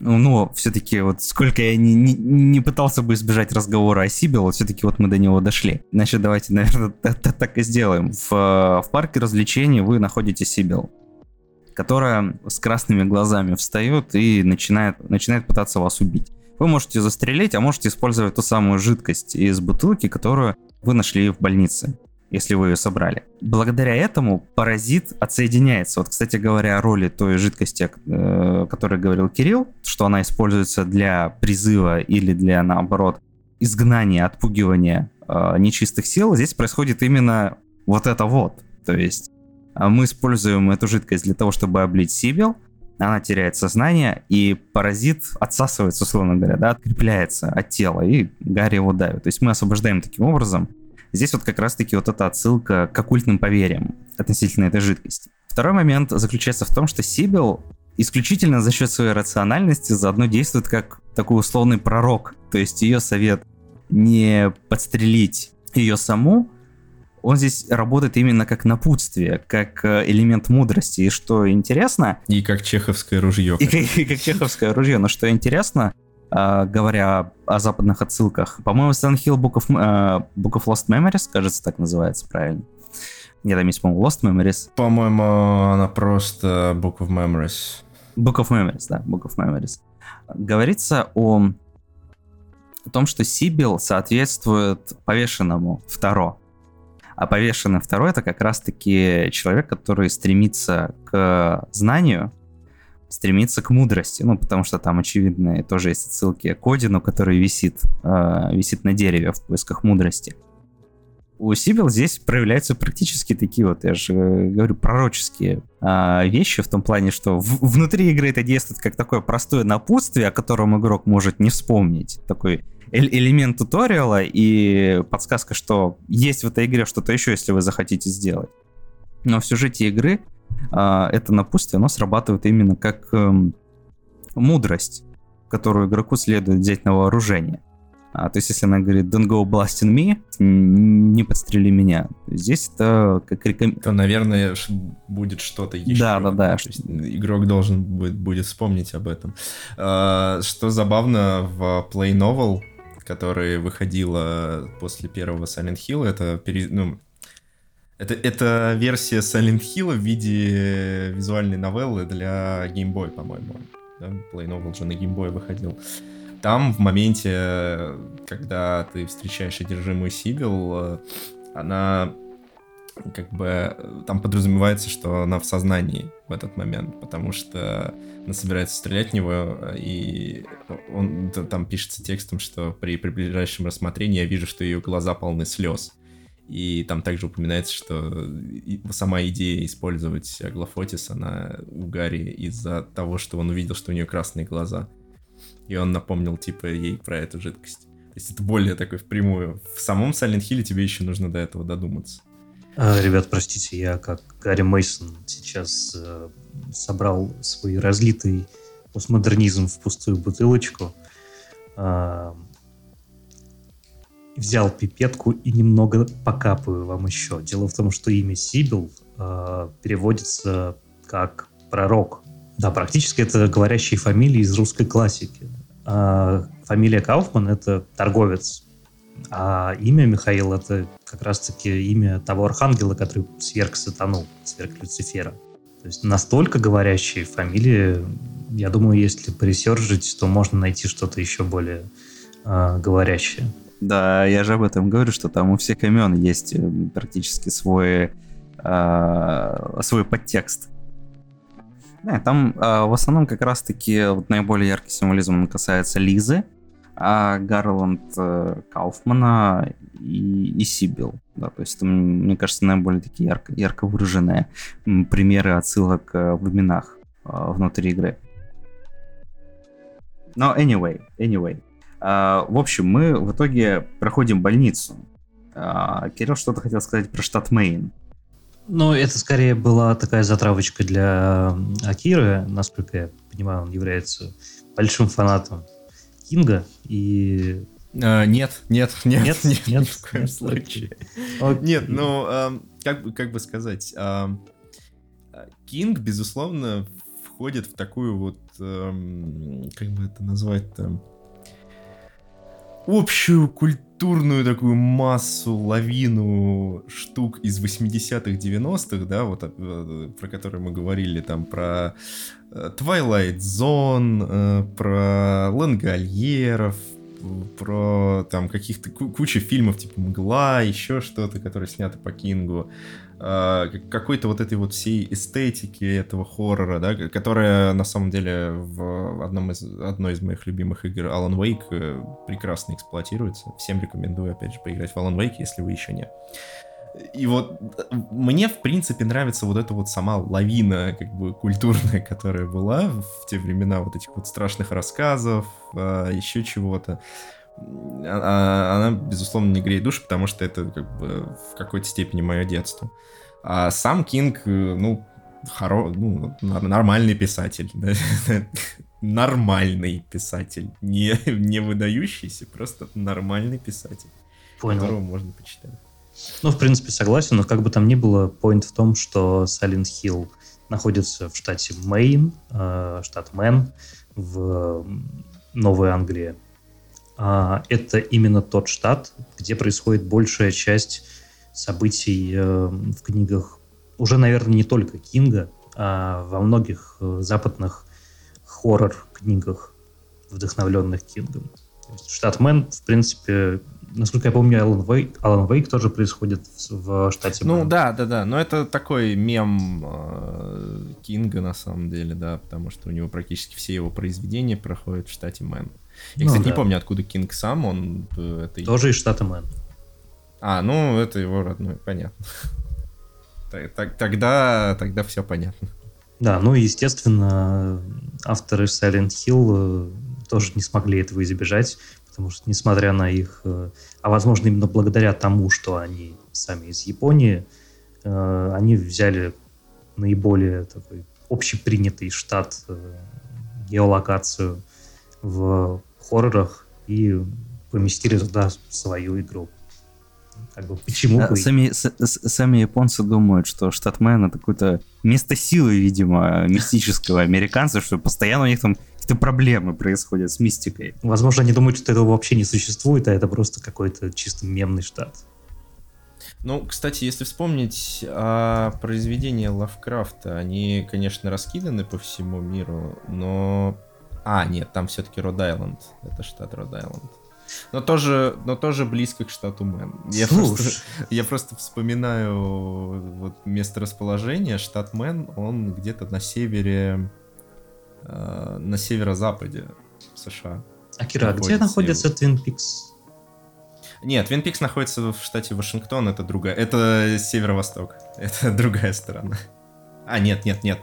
ну, ну все-таки вот сколько я не, не, не пытался бы избежать разговора о Сибил, вот все-таки вот мы до него дошли. Значит, давайте, наверное, так и сделаем. В, в парке развлечений вы находите Сибил, которая с красными глазами встает и начинает, начинает пытаться вас убить. Вы можете застрелить, а можете использовать ту самую жидкость из бутылки, которую вы нашли в больнице, если вы ее собрали. Благодаря этому паразит отсоединяется. Вот, кстати говоря, о роли той жидкости, о которой говорил Кирилл, что она используется для призыва или для, наоборот, изгнания, отпугивания э, нечистых сил, здесь происходит именно вот это вот. То есть а мы используем эту жидкость для того, чтобы облить Сибил, она теряет сознание, и паразит отсасывается, условно говоря, да, открепляется от тела, и Гарри его давит. То есть мы освобождаем таким образом. Здесь вот как раз-таки вот эта отсылка к оккультным поверьям относительно этой жидкости. Второй момент заключается в том, что Сибил исключительно за счет своей рациональности заодно действует как такой условный пророк. То есть ее совет не подстрелить ее саму, он здесь работает именно как напутствие, как э, элемент мудрости. И что интересно... И как чеховское ружье. И как, и как чеховское ружье. Но что интересно, Uh, говоря о западных отсылках. По-моему, Silent Hill Book of, uh, Book of Lost Memories, кажется, так называется правильно. Нет, там есть, по-моему, Lost Memories. По-моему, она просто Book of Memories. Book of Memories, да, Book of Memories. Говорится о, о том, что Сибил соответствует повешенному второ. А повешенный второй это как раз-таки человек, который стремится к знанию, стремится к мудрости. Ну, потому что там, очевидно, тоже есть отсылки к Одину, который висит, э, висит на дереве в поисках мудрости. У Сибил здесь проявляются практически такие вот, я же говорю, пророческие э, вещи в том плане, что в, внутри игры это действует как такое простое напутствие, о котором игрок может не вспомнить. Такой элемент туториала и подсказка, что есть в этой игре что-то еще, если вы захотите сделать. Но в сюжете игры э, это напутствие, оно срабатывает именно как э, мудрость, которую игроку следует взять на вооружение. А, то есть, если она говорит «Don't go blasting me», не подстрели меня. Здесь это как рекомендация. То, наверное, будет что-то еще. Да, да, да. То есть, игрок должен будет, будет вспомнить об этом. А, что забавно, в Play Novel которая выходила после первого Silent Hill. Это, пере... ну, это, это версия Silent Hill в виде визуальной новеллы для Game Boy, по-моему. Да? Play Novel же на Game Boy выходил. Там в моменте, когда ты встречаешь одержимую Сибил, она как бы там подразумевается, что она в сознании в этот момент, потому что она собирается стрелять в него, и он там пишется текстом, что при, при ближайшем рассмотрении я вижу, что ее глаза полны слез. И там также упоминается, что сама идея использовать Аглофотис, она у Гарри из-за того, что он увидел, что у нее красные глаза. И он напомнил, типа, ей про эту жидкость. То есть это более такой впрямую. В самом Silent Hill тебе еще нужно до этого додуматься. А, ребят, простите, я как Гарри Мейсон сейчас э, собрал свой разлитый постмодернизм в пустую бутылочку, э, взял пипетку и немного покапаю вам еще. Дело в том, что имя Сибил э, переводится как пророк. Да, практически это говорящие фамилии из русской классики. А фамилия Кауфман — это торговец, а имя Михаил — это как раз-таки имя того архангела, который сверг сатану, сверг Люцифера. То есть настолько говорящие фамилии, я думаю, если поресержить, то можно найти что-то еще более э, говорящее. Да, я же об этом говорю, что там у всех имен есть э, практически свой, э, свой подтекст. Да, там э, в основном как раз-таки вот наиболее яркий символизм касается Лизы, а Гарланд э, Кауфмана и, и Сибил. Да, то есть это, мне кажется, наиболее такие ярко, ярко выраженные примеры отсылок э, в именах э, внутри игры. Но anyway, anyway. Uh, в общем, мы в итоге проходим больницу. Uh, Кирилл что-то хотел сказать про штат Мэйн. Ну, это скорее была такая затравочка для Акиры. Насколько я понимаю, он является большим фанатом Кинга и... А, нет, нет, нет, нет, нет, нет, ни в коем нет, случае. Okay. Нет, ну, а, как, как бы сказать, а, Кинг, безусловно, входит в такую вот, а, как бы это назвать-то, общую культурную такую массу, лавину штук из 80-х, 90-х, да, вот э, про которые мы говорили, там, про э, Twilight Zone, э, про Лангольеров, про там каких-то куча фильмов типа «Мгла», еще что-то, которые сняты по Кингу. А, какой-то вот этой вот всей эстетики этого хоррора, да, которая на самом деле в одном из, одной из моих любимых игр Alan Wake э, прекрасно эксплуатируется. Всем рекомендую, опять же, поиграть в Alan Wake, если вы еще не. И вот мне, в принципе, нравится вот эта вот сама лавина, как бы, культурная, которая была в те времена вот этих вот страшных рассказов, а, еще чего-то. А, она, безусловно, не греет душу, потому что это как бы в какой-то степени мое детство. А сам Кинг, э, ну, хоро... ну нормальный писатель. Да? нормальный писатель. Не, не выдающийся, просто нормальный писатель. Понял. Которого можно почитать. Ну, в принципе, согласен, но как бы там ни было, point в том, что Silent Hill находится в штате Мэйн, штат Мэн, в Новой Англии. А, это именно тот штат, где происходит большая часть событий э, в книгах уже, наверное, не только Кинга, а во многих э, западных хоррор-книгах, вдохновленных Кингом. Штат Мэн, в принципе, насколько я помню, Alan Wake, Alan Wake тоже происходит в, в штате Ну Мэн. да, да, да, но это такой мем э, Кинга на самом деле, да, потому что у него практически все его произведения проходят в штате Мэн. Я, ну, кстати, да. не помню, откуда Кинг сам, он... Э, это... Тоже из штата Мэн. А, ну, это его родной, понятно. Тогда, тогда все понятно. Да, ну и, естественно, авторы Silent Hill э, тоже не смогли этого избежать, потому что, несмотря на их... Э, а, возможно, именно благодаря тому, что они сами из Японии, они взяли наиболее такой общепринятый штат, геолокацию в хоррорах и поместили туда свою игру. Как бы, почему бы... Сами, с, сами японцы думают, что штат Мэн это какое-то место силы, видимо, мистического американца, что постоянно у них там какие-то проблемы происходят с мистикой. Возможно, они думают, что этого вообще не существует, а это просто какой-то чисто мемный штат. Ну, кстати, если вспомнить о произведения Лавкрафта, они, конечно, раскиданы по всему миру, но а, нет, там все-таки Род-Айленд. Это штат Род-Айленд. Но тоже, но тоже близко к штату Мэн. Я просто, я просто вспоминаю вот место расположения. Штат Мэн, он где-то на севере, э, на северо-западе США. Акира, где находится Твин Пикс? Нет, Твин Пикс находится в штате Вашингтон, это другая, это северо-восток, это другая сторона. А, нет, нет, нет,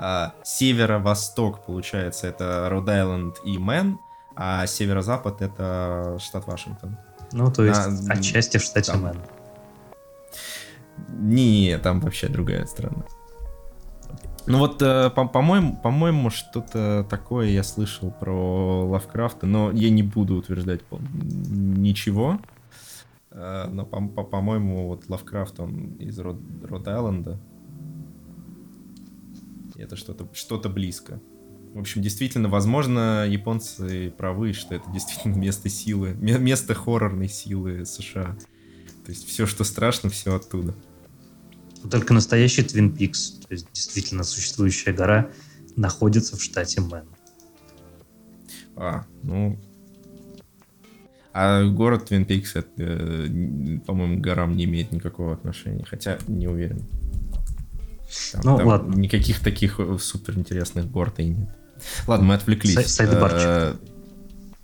а, северо-восток, получается, это Род-Айленд и Мэн, а северо-запад это штат Вашингтон. Ну, то есть а, отчасти в штате там... Мэн. Не, там вообще другая сторона. Ну вот, э, по- по-моему, по-моему, что-то такое я слышал про Лавкрафта, но я не буду утверждать ничего. Э, но, по- по- по-моему, вот Лавкрафт, он из Род-Айленда это что-то что близко. В общем, действительно, возможно, японцы правы, что это действительно место силы, место хоррорной силы США. То есть все, что страшно, все оттуда. Только настоящий Твин Пикс, то есть действительно существующая гора, находится в штате Мэн. А, ну... А город Твин Пикс, э, по-моему, к горам не имеет никакого отношения, хотя не уверен. Там, ну, там ладно. Никаких таких э, супер интересных гор-то и нет. Ладно, мы отвлеклись. Сайдбарчик. Э,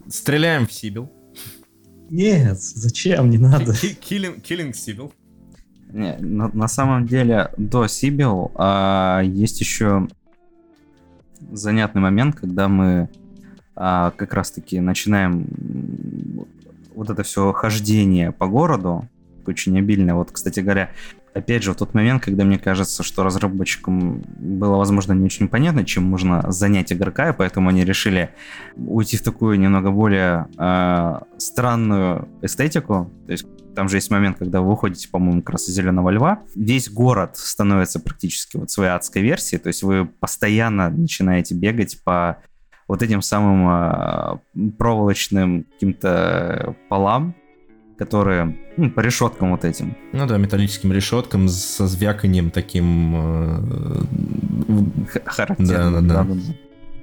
стреляем в Сибил. Нет, зачем? Не надо. Киллинг Сибил. Не, на, на самом деле до Сибил а, есть еще занятный момент, когда мы а, как раз-таки начинаем вот это все хождение по городу, очень обильное. Вот, кстати говоря, опять же, в тот момент, когда мне кажется, что разработчикам было, возможно, не очень понятно, чем можно занять игрока, и поэтому они решили уйти в такую немного более э, странную эстетику. То есть там же есть момент, когда вы выходите, по-моему, как раз из Зеленого Льва. Весь город становится практически вот своей адской версией, то есть вы постоянно начинаете бегать по вот этим самым э, проволочным каким-то полам, которые ну, по решеткам вот этим. Ну да, металлическим решеткам со звяканием таким э, характерным. Да, да, да.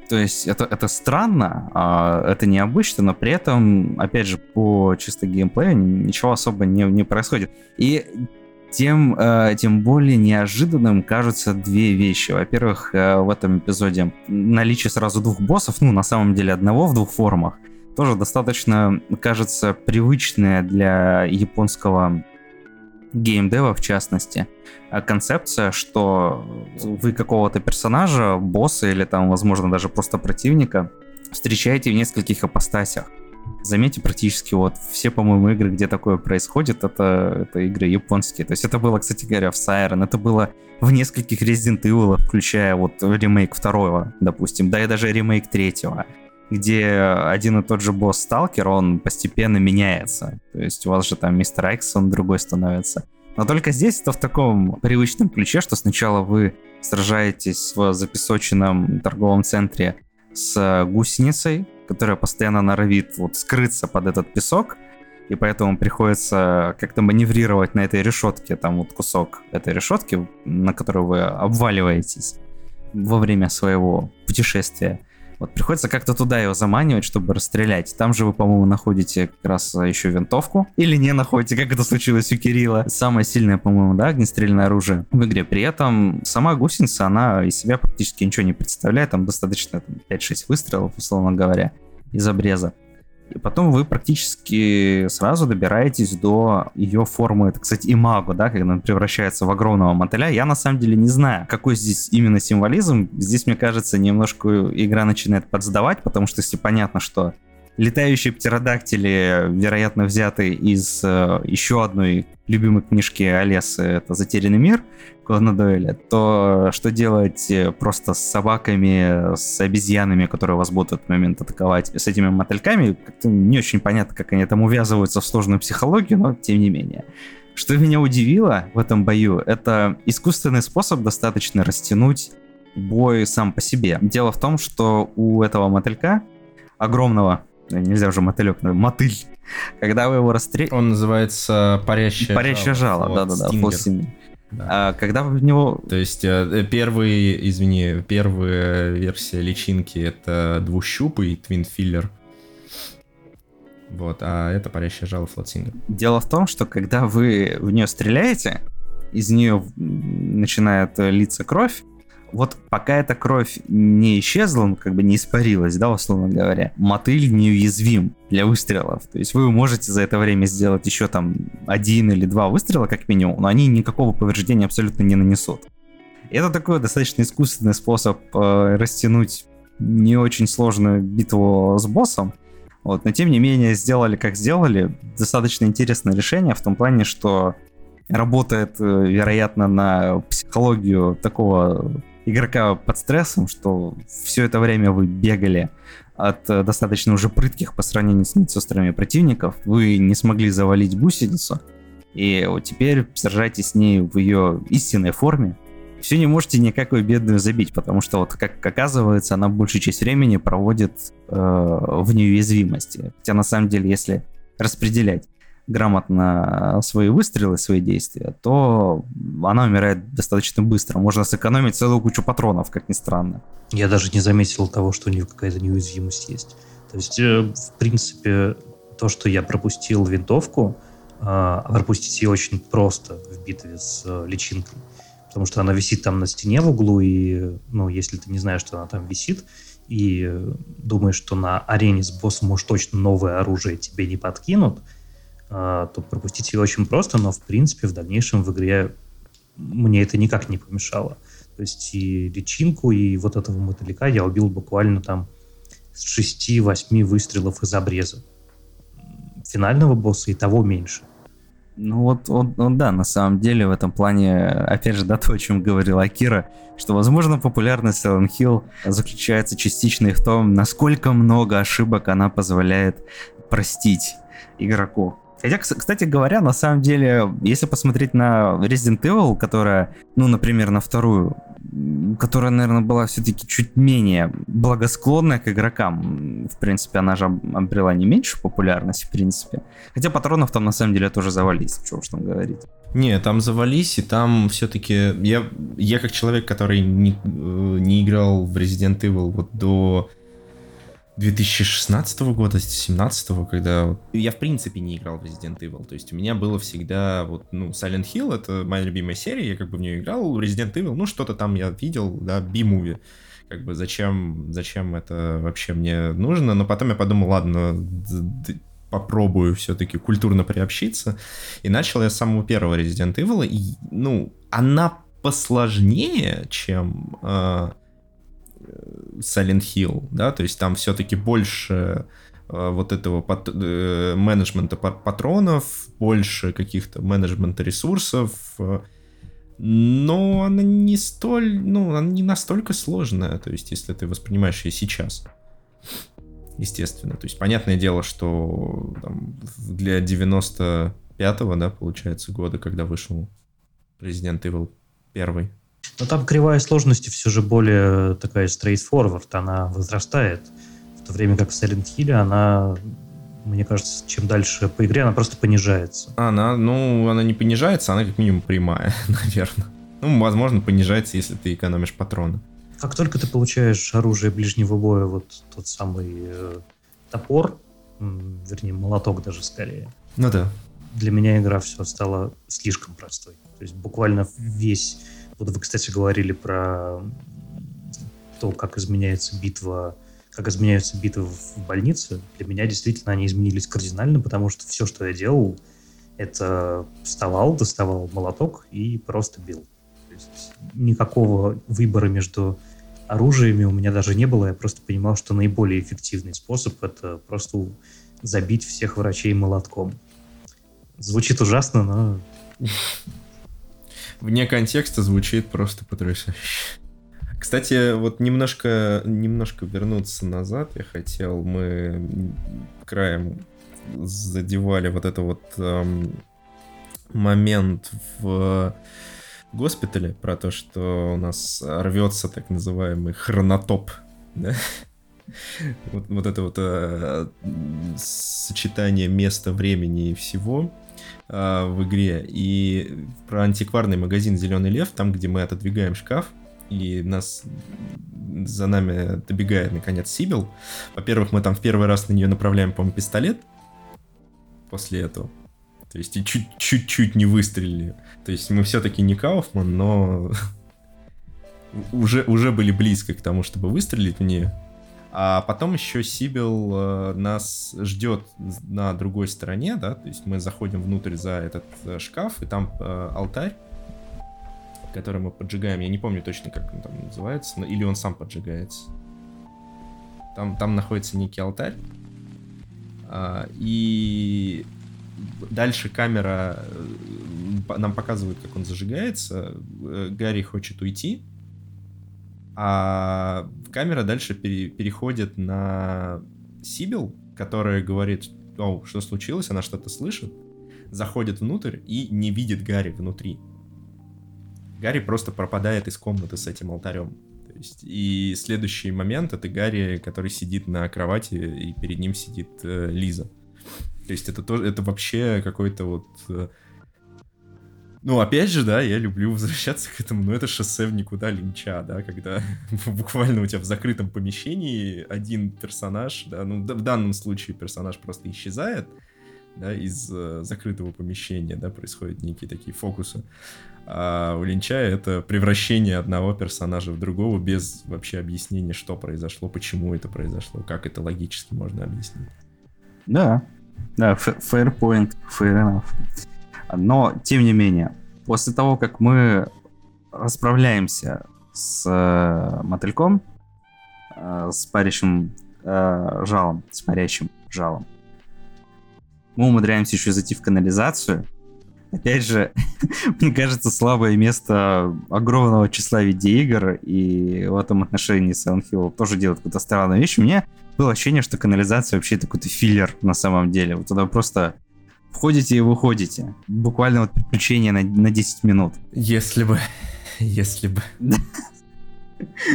То есть это, это странно, а это необычно, но при этом, опять же, по чисто геймплею ничего особо не, не происходит. И тем, э, тем более неожиданным кажутся две вещи. Во-первых, э, в этом эпизоде наличие сразу двух боссов, ну, на самом деле одного в двух формах, тоже достаточно, кажется, привычная для японского геймдева в частности, а концепция, что вы какого-то персонажа, босса или там, возможно, даже просто противника встречаете в нескольких апостасях. Заметьте, практически вот все, по-моему, игры, где такое происходит, это, это игры японские. То есть это было, кстати говоря, в Siren, это было в нескольких Resident Evil, включая вот ремейк второго, допустим, да и даже ремейк третьего где один и тот же босс Сталкер, он постепенно меняется. То есть у вас же там мистер Экс, он другой становится. Но только здесь это в таком привычном ключе, что сначала вы сражаетесь в запесоченном торговом центре с гусеницей, которая постоянно норовит вот скрыться под этот песок, и поэтому приходится как-то маневрировать на этой решетке, там вот кусок этой решетки, на которую вы обваливаетесь во время своего путешествия. Вот приходится как-то туда его заманивать, чтобы расстрелять. Там же вы, по-моему, находите как раз еще винтовку. Или не находите, как это случилось у Кирилла. Самое сильное, по-моему, да, огнестрельное оружие в игре. При этом сама гусеница, она из себя практически ничего не представляет. Там достаточно там, 5-6 выстрелов, условно говоря, из обреза. И потом вы практически сразу добираетесь до ее формы, это, кстати, имаго, да, когда она превращается в огромного мотыля. Я на самом деле не знаю, какой здесь именно символизм. Здесь, мне кажется, немножко игра начинает подсдавать, потому что если понятно, что летающие птеродактили, вероятно, взяты из э, еще одной любимой книжки Олесы, это «Затерянный мир», Конана Дойля, то что делать э, просто с собаками, с обезьянами, которые вас будут в этот момент атаковать, с этими мотыльками, не очень понятно, как они там увязываются в сложную психологию, но тем не менее. Что меня удивило в этом бою, это искусственный способ достаточно растянуть бой сам по себе. Дело в том, что у этого мотылька, огромного, нельзя уже мотылек, мотыль, когда вы его расстреливаете... Он называется парящее, парящее жало. да-да-да, да. А когда вы в него... То есть э, первый, извини, первая версия личинки это двущупый Twinfeeler. Вот, а это парящая жало Floatstinger. Дело в том, что когда вы в нее стреляете, из нее начинает литься кровь, вот пока эта кровь не исчезла, ну, как бы не испарилась, да, условно говоря, мотыль неуязвим для выстрелов. То есть вы можете за это время сделать еще там один или два выстрела, как минимум, но они никакого повреждения абсолютно не нанесут. Это такой достаточно искусственный способ э, растянуть не очень сложную битву с боссом. Вот, но тем не менее сделали как сделали. Достаточно интересное решение в том плане, что работает, э, вероятно, на психологию такого игрока под стрессом, что все это время вы бегали от э, достаточно уже прытких по сравнению с медсестрами противников, вы не смогли завалить гусеницу, и вот теперь сражайтесь с ней в ее истинной форме. Все не можете никакую бедную забить, потому что вот как оказывается, она большую часть времени проводит э, в неуязвимости. Хотя на самом деле, если распределять грамотно свои выстрелы, свои действия, то она умирает достаточно быстро. Можно сэкономить целую кучу патронов, как ни странно. Я даже не заметил того, что у нее какая-то неуязвимость есть. То есть, э, в принципе, то, что я пропустил винтовку, а пропустить ее очень просто в битве с э, личинкой. Потому что она висит там на стене в углу, и, ну, если ты не знаешь, что она там висит, и думаешь, что на арене с боссом уж точно новое оружие тебе не подкинут, а, то пропустить ее очень просто, но в принципе в дальнейшем в игре мне это никак не помешало. То есть и личинку, и вот этого мотылька я убил буквально там с 6-8 выстрелов из обреза. Финального босса и того меньше. Ну вот, вот, вот да, на самом деле в этом плане, опять же, да, то, о чем говорила Акира, что, возможно, популярность Silent Hill заключается частично и в том, насколько много ошибок она позволяет простить игроку. Хотя, кстати говоря, на самом деле, если посмотреть на Resident Evil, которая, ну, например, на вторую, которая, наверное, была все-таки чуть менее благосклонная к игрокам. В принципе, она же обрела не меньше популярности, в принципе. Хотя патронов там на самом деле тоже завались, что уж там говорить. Не, там завались, и там все-таки... Я, я как человек, который не, э, не играл в Resident Evil вот до 2016 года, 2017, когда я в принципе не играл в Resident Evil. То есть у меня было всегда вот, ну, Silent Hill, это моя любимая серия, я как бы в нее играл, Resident Evil, ну, что-то там я видел, да, B-movie. Как бы зачем, зачем это вообще мне нужно? Но потом я подумал, ладно, попробую все-таки культурно приобщиться. И начал я с самого первого Resident Evil, и, ну, она посложнее, чем э, Silent Hill, да, то есть там все-таки больше э, вот этого пат э, менеджмента патронов, больше каких-то менеджмента ресурсов, э, но она не столь, ну, она не настолько сложная, то есть если ты воспринимаешь ее сейчас, естественно, то есть понятное дело, что там, для 95-го, да, получается, года, когда вышел Resident Evil 1, но там кривая сложности все же более такая straightforward, она возрастает. В то время как в Silent Hill она мне кажется, чем дальше по игре, она просто понижается. Она, ну, она не понижается, она как минимум прямая, наверное. Ну, возможно, понижается, если ты экономишь патроны. Как только ты получаешь оружие ближнего боя, вот тот самый э, топор, вернее, молоток даже скорее. Ну да. Для меня игра все стала слишком простой. То есть буквально весь... Вот вы, кстати, говорили про то, как изменяется битва как изменяются битвы в больнице, для меня действительно они изменились кардинально, потому что все, что я делал, это вставал, доставал молоток и просто бил. То есть никакого выбора между оружиями у меня даже не было. Я просто понимал, что наиболее эффективный способ — это просто забить всех врачей молотком. Звучит ужасно, но... Вне контекста звучит просто потрясающе. Кстати, вот немножко, немножко вернуться назад я хотел. Мы краем задевали вот это вот эм, момент в госпитале про то, что у нас рвется так называемый хронотоп. Да? Вот, вот это вот э, сочетание места, времени и всего э, в игре. И про антикварный магазин Зеленый Лев, там, где мы отодвигаем шкаф, и нас за нами добегает наконец Сибил. Во-первых, мы там в первый раз на нее направляем, по-моему, пистолет после этого. То есть и чуть-чуть не выстрелили. То есть мы все-таки не Кауфман, но уже, уже были близко к тому, чтобы выстрелить в нее. А потом еще Сибил э, нас ждет на другой стороне, да, то есть мы заходим внутрь за этот э, шкаф, и там э, алтарь, который мы поджигаем. Я не помню точно, как он там называется, или он сам поджигается. Там, там находится некий алтарь. А, и дальше камера нам показывает, как он зажигается. Гарри хочет уйти. А камера дальше пере, переходит на Сибил, которая говорит, о, что случилось, она что-то слышит, заходит внутрь и не видит Гарри внутри. Гарри просто пропадает из комнаты с этим алтарем. То есть, и следующий момент это Гарри, который сидит на кровати, и перед ним сидит э, Лиза. То есть это тоже, это вообще какой-то вот... Ну, опять же, да, я люблю возвращаться к этому, но это шоссе в никуда линча, да, когда буквально у тебя в закрытом помещении один персонаж, да, ну, в данном случае персонаж просто исчезает, да, из э, закрытого помещения, да, происходят некие такие фокусы. А у Линча это превращение одного персонажа в другого без вообще объяснения, что произошло, почему это произошло, как это логически можно объяснить. Да, да, fair point, fair enough. Но, тем не менее, после того, как мы расправляемся с э, мотыльком, э, с парящим э, жалом, с парящим жалом, мы умудряемся еще зайти в канализацию, опять же, мне кажется, слабое место огромного числа видеоигр, и в этом отношении Silent Hill тоже делает какую-то странную вещь. У меня было ощущение, что канализация вообще это какой-то филлер на самом деле. Вот туда просто входите и выходите. Буквально вот приключение на, на 10 минут. Если бы, если бы.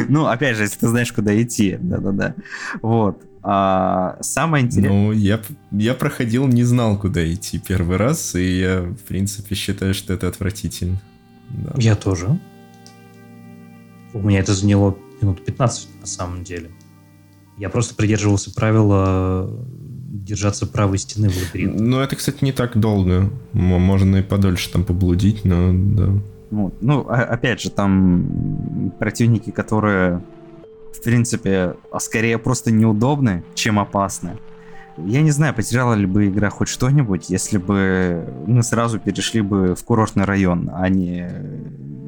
Ну, опять же, если ты знаешь, куда идти. Да-да-да. Вот. А, самое интересное... Ну, я, я проходил, не знал, куда идти первый раз, и я, в принципе, считаю, что это отвратительно. Да. Я тоже. У меня это заняло минут 15 на самом деле. Я просто придерживался правила держаться правой стены в лабиринте. Ну, это, кстати, не так долго. Можно и подольше там поблудить, но да. Вот. Ну, а, опять же, там противники, которые в принципе, а скорее просто неудобны, чем опасны. Я не знаю, потеряла ли бы игра хоть что-нибудь, если бы мы сразу перешли бы в курортный район, а не,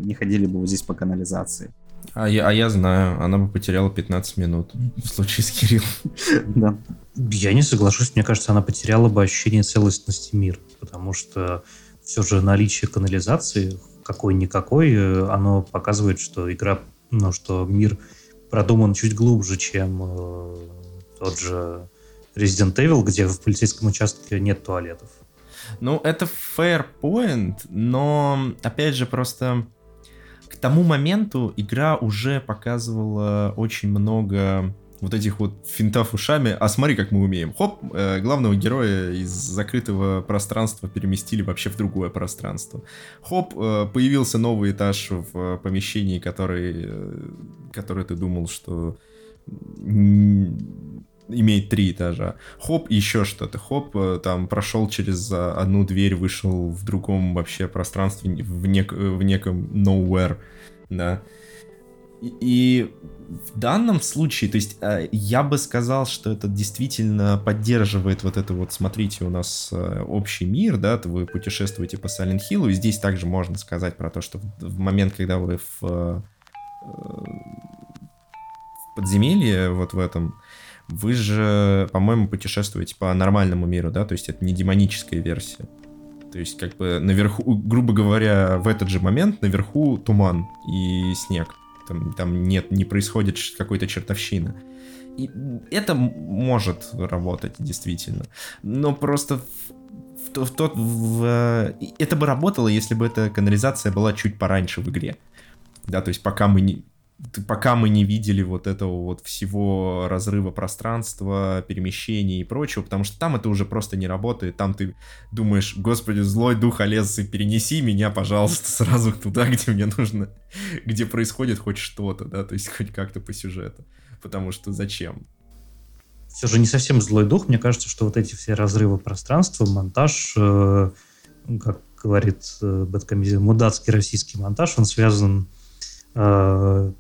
не ходили бы вот здесь по канализации. А я, а я знаю, она бы потеряла 15 минут в случае с Кириллом. Да. Я не соглашусь, мне кажется, она потеряла бы ощущение целостности мира, потому что все же наличие канализации, какой-никакой, э, оно показывает, что игра, ну, что мир продуман чуть глубже, чем э, тот же Resident Evil, где в полицейском участке нет туалетов. Ну, это fair point, но, опять же, просто к тому моменту игра уже показывала очень много вот этих вот финтов ушами. А смотри, как мы умеем. Хоп, э, главного героя из закрытого пространства переместили вообще в другое пространство. Хоп, э, появился новый этаж в помещении, который, э, который ты думал, что имеет три этажа. Хоп, еще что-то. Хоп, э, там прошел через одну дверь, вышел в другом вообще пространстве, в, нек в неком nowhere, да. И, в данном случае, то есть э, я бы сказал, что это действительно поддерживает вот это вот, смотрите, у нас э, общий мир, да, вы путешествуете по Silent Hill, и здесь также можно сказать про то, что в момент, когда вы в, в подземелье вот в этом, вы же, по-моему, путешествуете по нормальному миру, да, то есть это не демоническая версия. То есть, как бы наверху, грубо говоря, в этот же момент наверху туман и снег. Там, там нет, не происходит какой-то чертовщина. И это может работать, действительно. Но просто в, в, в, в, в, это бы работало, если бы эта канализация была чуть пораньше в игре. Да, то есть пока мы не, пока мы не видели вот этого вот всего разрыва пространства, перемещений и прочего, потому что там это уже просто не работает. Там ты думаешь, господи, злой дух Олесы, перенеси меня, пожалуйста, сразу туда, где мне нужно, где происходит хоть что-то, да, то есть хоть как-то по сюжету. Потому что зачем? Все же не совсем злой дух. Мне кажется, что вот эти все разрывы пространства, монтаж, э, как говорит э, Бэткомедиан, мудацкий российский монтаж, он связан э,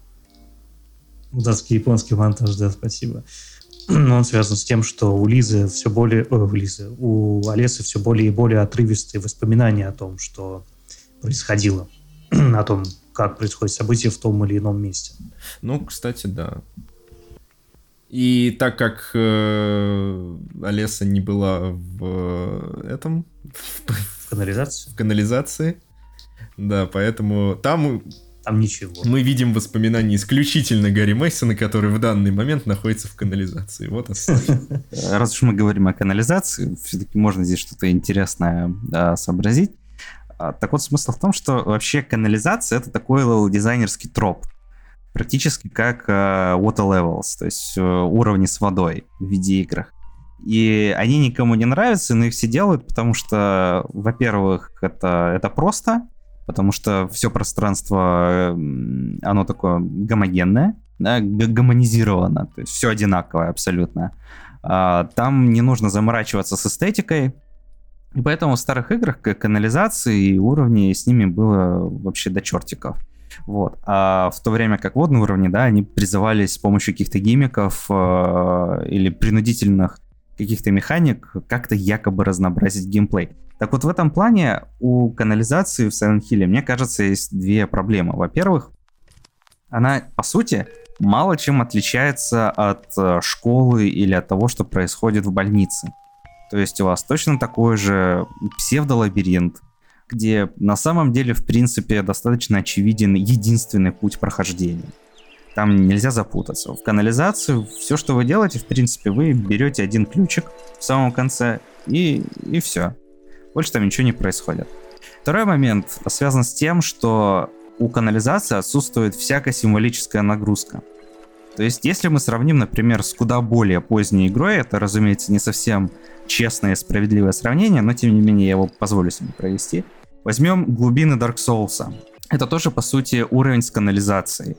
датский японский монтаж, да, спасибо. Он связан с тем, что у Лизы все более... О, у Лизы, у Олесы все более и более отрывистые воспоминания о том, что происходило, о том, как происходит событие в том или ином месте. Ну, кстати, да. И так как э, Олеса не была в этом... В канализации? В канализации, да, поэтому там там ничего. Мы видим воспоминания исключительно Гарри Мейсона, который в данный момент находится в канализации. Вот Раз уж мы говорим о канализации, все-таки можно здесь что-то интересное да, сообразить. А, так вот, смысл в том, что вообще канализация это такой дизайнерский троп. Практически как uh, water levels, то есть uh, уровни с водой в видеоиграх. И они никому не нравятся, но их все делают, потому что, во-первых, это, это просто, потому что все пространство, оно такое гомогенное, да, гомонизировано, то есть все одинаковое абсолютно. А, там не нужно заморачиваться с эстетикой, и поэтому в старых играх канализации и уровни с ними было вообще до чертиков. Вот. А в то время как водные уровни, да, они призывались с помощью каких-то гимиков э, или принудительных каких-то механик как-то якобы разнообразить геймплей. Так вот, в этом плане у канализации в Silent Hill, мне кажется, есть две проблемы. Во-первых, она, по сути, мало чем отличается от э, школы или от того, что происходит в больнице. То есть у вас точно такой же псевдолабиринт, где на самом деле, в принципе, достаточно очевиден единственный путь прохождения. Там нельзя запутаться. В канализацию все, что вы делаете, в принципе, вы берете один ключик в самом конце и, и все. Больше там ничего не происходит. Второй момент связан с тем, что у канализации отсутствует всякая символическая нагрузка. То есть, если мы сравним, например, с куда более поздней игрой, это, разумеется, не совсем честное и справедливое сравнение, но тем не менее я его позволю себе провести. Возьмем глубины Dark Souls. Это тоже, по сути, уровень с канализацией,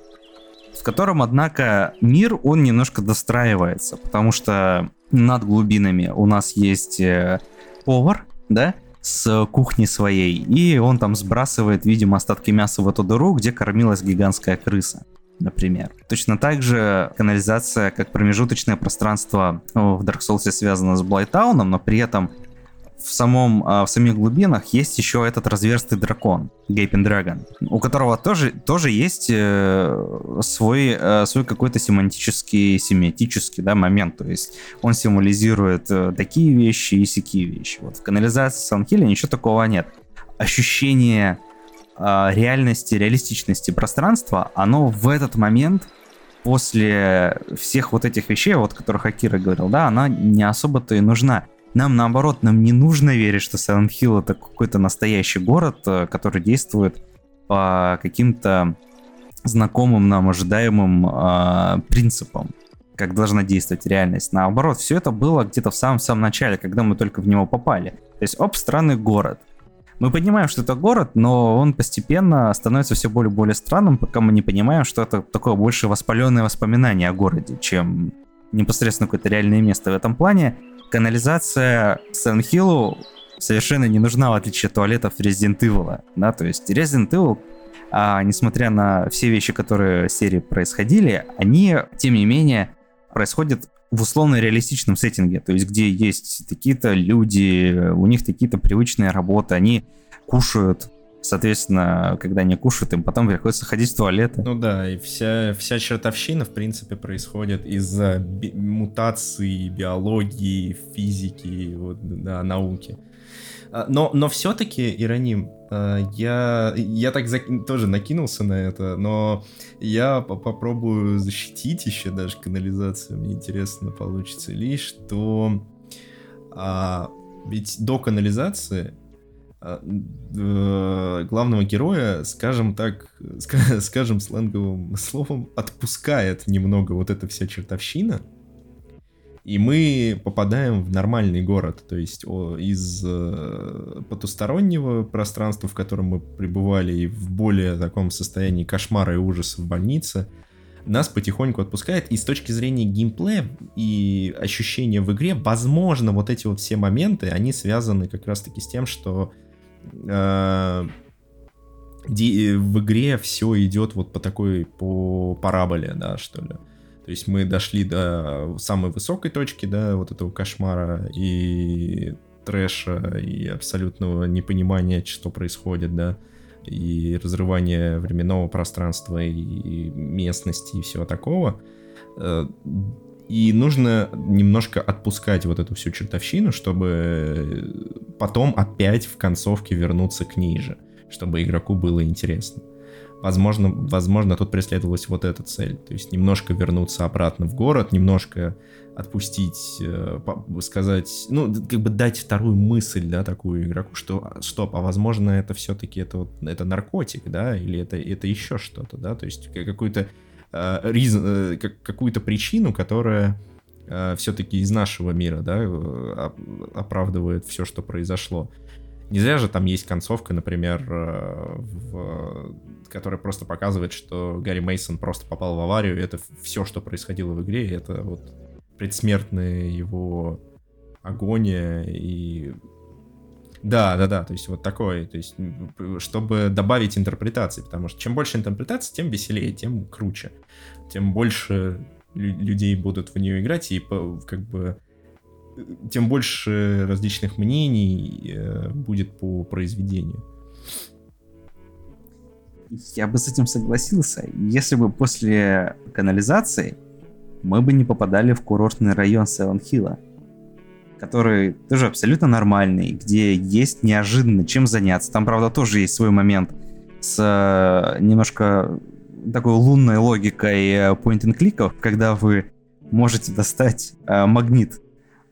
в котором, однако, мир, он немножко достраивается, потому что над глубинами у нас есть э, повар, да, с кухни своей, и он там сбрасывает, видимо, остатки мяса в эту дыру, где кормилась гигантская крыса например. Точно так же канализация, как промежуточное пространство в Dark Souls связана с Блайтауном, но при этом в, самом, а, в самих глубинах есть еще этот разверстый дракон, Gaping Dragon, у которого тоже, тоже есть э, свой, э, свой какой-то семантический, семиотический да, момент. То есть он символизирует э, такие вещи и сякие вещи. Вот в канализации Санхилля ничего такого нет. Ощущение реальности, реалистичности пространства, оно в этот момент после всех вот этих вещей, вот, которых Акира говорил, да, она не особо-то и нужна. Нам наоборот, нам не нужно верить, что Silent Hill это какой-то настоящий город, э, который действует по каким-то знакомым нам ожидаемым э, принципам. как должна действовать реальность. Наоборот, все это было где-то в самом-самом начале, когда мы только в него попали. То есть, оп, странный город. Мы понимаем, что это город, но он постепенно становится все более и более странным, пока мы не понимаем, что это такое больше воспаленное воспоминание о городе, чем непосредственно какое-то реальное место. В этом плане канализация Hill совершенно не нужна, в отличие от туалетов Resident Evil. Да? То есть Resident Evil а, несмотря на все вещи, которые в серии происходили, они, тем не менее, происходят в условно реалистичном сеттинге, то есть где есть такие-то люди, у них такие-то привычные работы, они кушают, соответственно, когда они кушают, им потом приходится ходить в туалеты. Ну да, и вся, вся чертовщина, в принципе, происходит из-за би- мутаций, биологии, физики, вот, да, науки. А, но, но все-таки, Ироним, а, я, я так за... тоже накинулся на это, но я попробую защитить еще даже канализацию. Мне интересно, получится ли, что а, ведь до канализации главного героя, скажем так, скажем сленговым словом, отпускает немного вот эта вся чертовщина, и мы попадаем в нормальный город, то есть из э, потустороннего пространства, в котором мы пребывали, и в более таком состоянии кошмара и ужаса в больнице, нас потихоньку отпускает. И с точки зрения геймплея и ощущения в игре, возможно, вот эти вот все моменты, они связаны как раз-таки с тем, что э, в игре все идет вот по такой, по параболе, да, что ли. То есть мы дошли до самой высокой точки, да, вот этого кошмара и трэша, и абсолютного непонимания, что происходит, да, и разрывания временного пространства, и местности, и всего такого. Э, и нужно немножко отпускать вот эту всю чертовщину, чтобы потом опять в концовке вернуться к ней же, чтобы игроку было интересно. Возможно, возможно, тут преследовалась вот эта цель. То есть немножко вернуться обратно в город, немножко отпустить, э, сказать, ну, как бы дать вторую мысль, да, такую игроку, что, стоп, а возможно, это все-таки это, вот, это наркотик, да, или это, это еще что-то, да, то есть какую-то э, э, какую-то причину, которая э, все-таки из нашего мира, да, э, оправдывает все, что произошло. Не зря же там есть концовка, например, в которая просто показывает, что Гарри Мейсон просто попал в аварию, и это все, что происходило в игре, это вот предсмертная его агония и да, да, да, то есть вот такое, то есть чтобы добавить интерпретации, потому что чем больше интерпретаций, тем веселее, тем круче, тем больше людей будут в нее играть и как бы тем больше различных мнений э, будет по произведению. Я бы с этим согласился, если бы после канализации мы бы не попадали в курортный район Севенхилла, который тоже абсолютно нормальный, где есть неожиданно чем заняться. Там, правда, тоже есть свой момент с э, немножко такой лунной логикой э, point-and-кликов, когда вы можете достать э, магнит,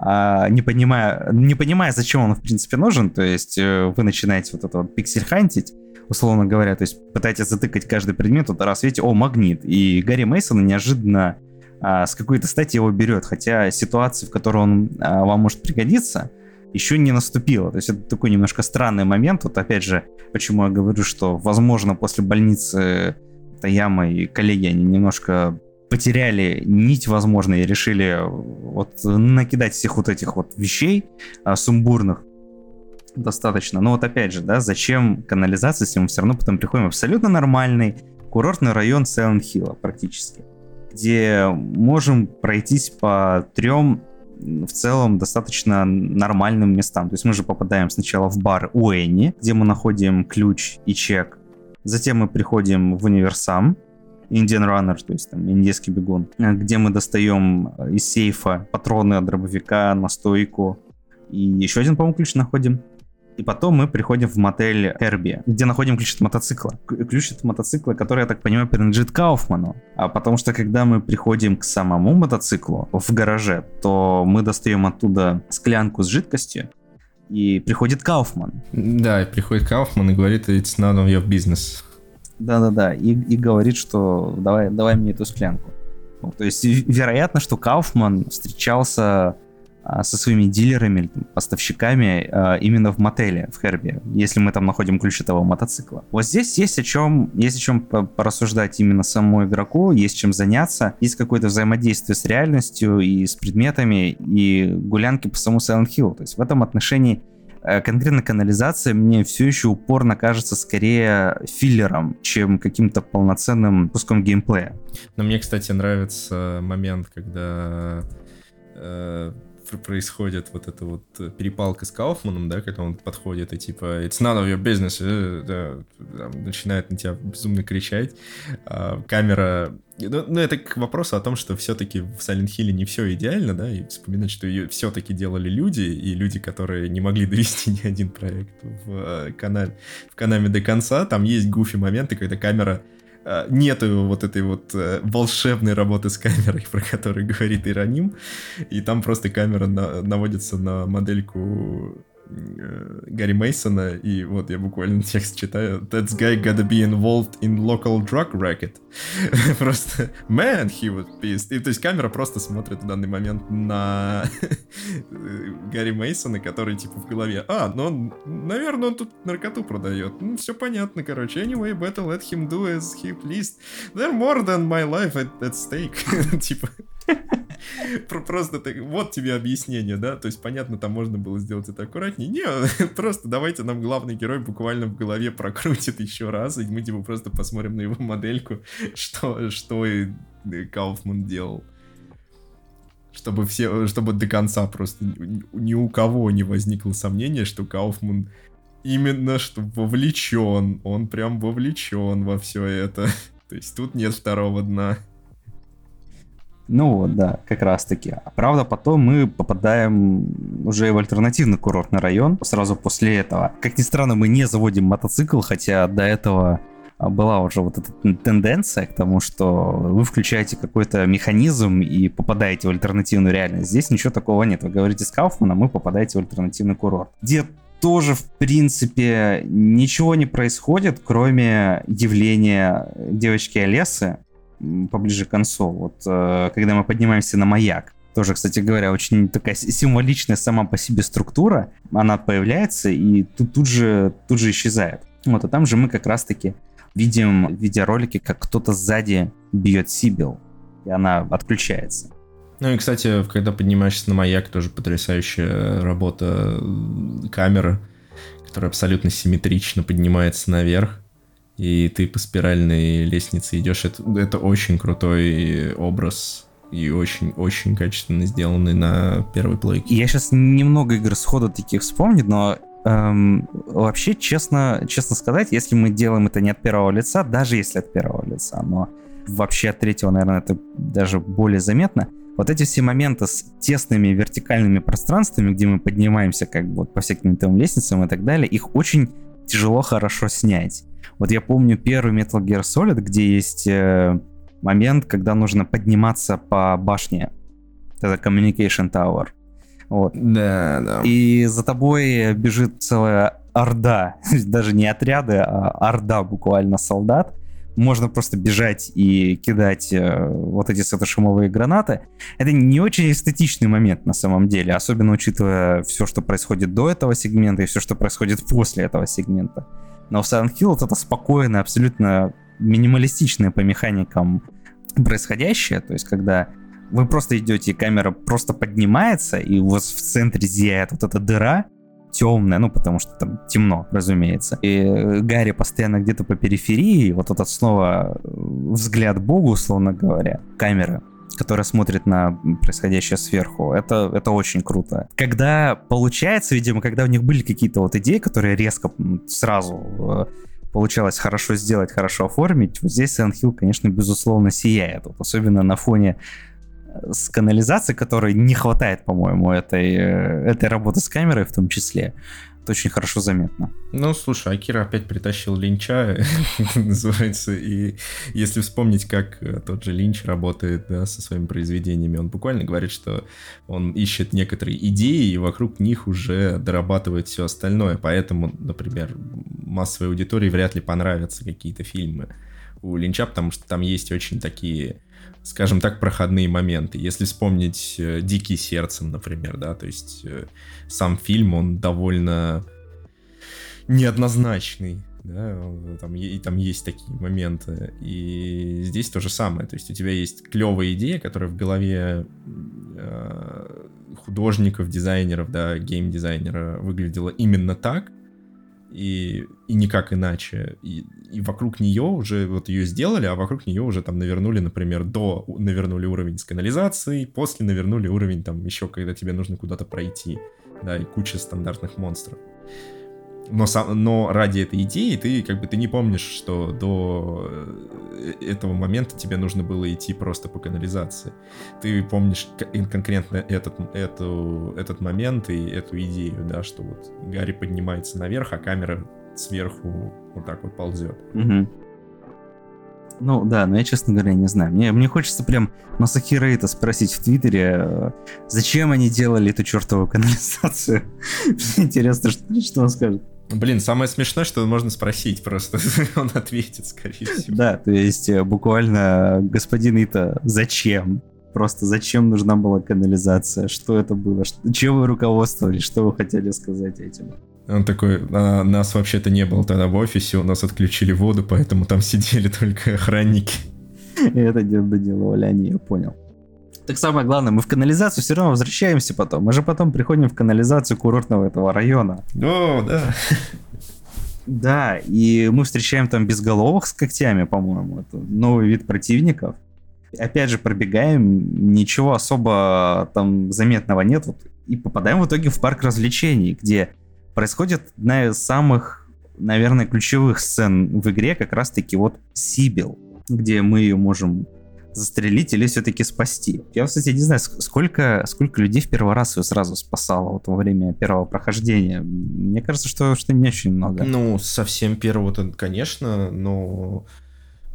э, не, понимая, не понимая, зачем он в принципе нужен, то есть э, вы начинаете вот это вот пиксель-хантить, условно говоря, то есть пытаетесь затыкать каждый предмет, вот раз видите, о, магнит, и Гарри Мейсон неожиданно а, с какой-то стати его берет, хотя ситуация, в которой он а, вам может пригодиться, еще не наступила. То есть это такой немножко странный момент. Вот опять же, почему я говорю, что, возможно, после больницы Таяма и коллеги, они немножко потеряли нить, возможно, и решили вот накидать всех вот этих вот вещей а, сумбурных, достаточно. Но вот опять же, да, зачем канализация, если мы все равно потом приходим в абсолютно нормальный курортный район Сайлент Хилла практически, где можем пройтись по трем в целом достаточно нормальным местам. То есть мы же попадаем сначала в бар Уэнни, где мы находим ключ и чек. Затем мы приходим в универсам, Indian Runner, то есть там индийский бегун, где мы достаем из сейфа патроны от дробовика, настойку. И еще один, по-моему, ключ находим. И потом мы приходим в мотель Эрби, где находим ключ от мотоцикла. Ключ от мотоцикла, который, я так понимаю, принадлежит Кауфману. А потому что, когда мы приходим к самому мотоциклу в гараже, то мы достаем оттуда склянку с жидкостью, и приходит Кауфман. Да, и приходит Кауфман и говорит, it's none of your business. Да-да-да, и, и говорит, что давай, давай мне эту склянку. То есть вероятно, что Кауфман встречался со своими дилерами, поставщиками а, именно в мотеле в Херби, если мы там находим ключ этого мотоцикла. Вот здесь есть о чем, есть о чем порассуждать именно самому игроку, есть чем заняться, есть какое-то взаимодействие с реальностью и с предметами, и гулянки по самому Silent Hill. То есть в этом отношении э, конкретно канализация мне все еще упорно кажется скорее филлером, чем каким-то полноценным куском геймплея. Но мне, кстати, нравится момент, когда э, происходит вот эта вот э, перепалка с Кауфманом, да, когда он подходит и типа «It's none of your business», э, да, там, начинает на тебя безумно кричать. А, камера... Ну, ну, это к вопросу о том, что все-таки в Silent Hill не все идеально, да, и вспоминать, что ее все-таки делали люди, и люди, которые не могли довести ни один проект в, э, канале, в канаме до конца, там есть гуфи моменты, когда камера нету вот этой вот э, волшебной работы с камерой, про которую говорит Ироним, и там просто камера на, наводится на модельку Э, Гарри Мейсона, и вот я буквально текст читаю. That guy gotta be involved in local drug racket. просто, man, he was pissed. И то есть камера просто смотрит в данный момент на Гарри Мейсона, который типа в голове, а, ну он, наверное, он тут наркоту продает. Ну, все понятно, короче. Anyway, better let him do as he pleased. They're more than my life at, at stake. типа... Просто так, вот тебе объяснение, да? То есть, понятно, там можно было сделать это аккуратнее. Не, просто давайте нам главный герой буквально в голове прокрутит еще раз, и мы типа просто посмотрим на его модельку, что, что и Кауфман делал. Чтобы все, чтобы до конца просто ни у кого не возникло сомнения, что Кауфман именно что вовлечен, он прям вовлечен во все это. То есть тут нет второго дна. Ну вот, да, как раз таки. Правда, потом мы попадаем уже в альтернативный курортный район сразу после этого. Как ни странно, мы не заводим мотоцикл, хотя до этого была уже вот эта тенденция к тому, что вы включаете какой-то механизм и попадаете в альтернативную реальность. Здесь ничего такого нет. Вы говорите с Кауфманом, мы попадаете в альтернативный курорт. Где тоже, в принципе, ничего не происходит, кроме явления девочки Олесы, поближе к концу. Вот э, когда мы поднимаемся на маяк, тоже, кстати говоря, очень такая символичная сама по себе структура. Она появляется и тут, тут, же, тут же исчезает. Вот, а там же мы как раз-таки видим в видеоролике, как кто-то сзади бьет Сибил, и она отключается. Ну и, кстати, когда поднимаешься на маяк, тоже потрясающая работа камеры, которая абсолютно симметрично поднимается наверх и ты по спиральной лестнице идешь. Это, это очень крутой образ и очень-очень качественно сделанный на первый плей. Я сейчас немного игр сходу таких вспомню, но эм, вообще, честно, честно сказать, если мы делаем это не от первого лица, даже если от первого лица, но вообще от третьего, наверное, это даже более заметно, вот эти все моменты с тесными вертикальными пространствами, где мы поднимаемся как бы вот по всяким там лестницам и так далее, их очень тяжело хорошо снять. Вот я помню первый Metal Gear Solid, где есть э, момент, когда нужно подниматься по башне. Это Communication Tower. Вот. Да, да. И за тобой бежит целая орда, даже не отряды, а орда буквально солдат. Можно просто бежать и кидать э, вот эти светошумовые гранаты. Это не очень эстетичный момент на самом деле, особенно учитывая все, что происходит до этого сегмента и все, что происходит после этого сегмента. Но Silent Hill вот это спокойное, абсолютно минималистичное по механикам происходящее, то есть когда вы просто идете, и камера просто поднимается, и у вас в центре зияет вот эта дыра, темная, ну, потому что там темно, разумеется. И Гарри постоянно где-то по периферии, вот этот снова взгляд Богу, условно говоря, камеры которая смотрит на происходящее сверху. Это, это очень круто. Когда получается, видимо, когда у них были какие-то вот идеи, которые резко сразу э, получалось хорошо сделать, хорошо оформить, вот здесь Silent Hill, конечно, безусловно, сияет. Вот особенно на фоне э, с канализацией, которой не хватает, по-моему, этой, э, этой работы с камерой в том числе это очень хорошо заметно. Ну, слушай, Акира опять притащил Линча, называется, и если вспомнить, как э, тот же Линч работает да, со своими произведениями, он буквально говорит, что он ищет некоторые идеи, и вокруг них уже дорабатывает все остальное, поэтому, например, массовой аудитории вряд ли понравятся какие-то фильмы у Линча, потому что там есть очень такие скажем так, проходные моменты. Если вспомнить э, «Дикий сердцем», например, да, то есть э, сам фильм, он довольно неоднозначный, да, там, и там есть такие моменты. И здесь то же самое, то есть у тебя есть клевая идея, которая в голове э, художников, дизайнеров, да, гейм-дизайнера выглядела именно так, и, и никак иначе. И, и вокруг нее уже вот ее сделали, а вокруг нее уже там навернули, например, до навернули уровень с канализацией, после навернули уровень там еще, когда тебе нужно куда-то пройти, да, и куча стандартных монстров но, сам, но ради этой идеи ты как бы ты не помнишь, что до э, этого момента тебе нужно было идти просто по канализации. Ты помнишь конкретно этот, эту, этот момент и эту идею, да, что вот Гарри поднимается наверх, а камера сверху вот так вот ползет. Угу. Ну да, но я, честно говоря, не знаю. Мне, мне хочется прям Масахира это спросить в Твиттере, э, зачем они делали эту чертову канализацию. Интересно, что, что он скажет. Блин, самое смешное, что можно спросить просто. Он ответит, скорее всего. Да, то есть э, буквально, господин Ита, зачем? Просто зачем нужна была канализация? Что это было? Чем вы руководствовались? Что вы хотели сказать этим? Он такой, а, нас вообще-то не было тогда в офисе, у нас отключили воду, поэтому там сидели только охранники. И это доделывали они, я понял. Так самое главное, мы в канализацию все равно возвращаемся потом. Мы же потом приходим в канализацию курортного этого района. О, да. Да, и мы встречаем там безголовых с когтями, по-моему. Это новый вид противников. Опять же, пробегаем, ничего особо там заметного нет. Вот, и попадаем в итоге в парк развлечений, где происходит одна из самых, наверное, ключевых сцен в игре, как раз-таки вот Сибил, где мы ее можем застрелить или все-таки спасти. Я, кстати, не знаю, сколько, сколько людей в первый раз ее сразу спасало вот во время первого прохождения. Мне кажется, что, что не очень много. Ну, совсем первого-то, конечно, но...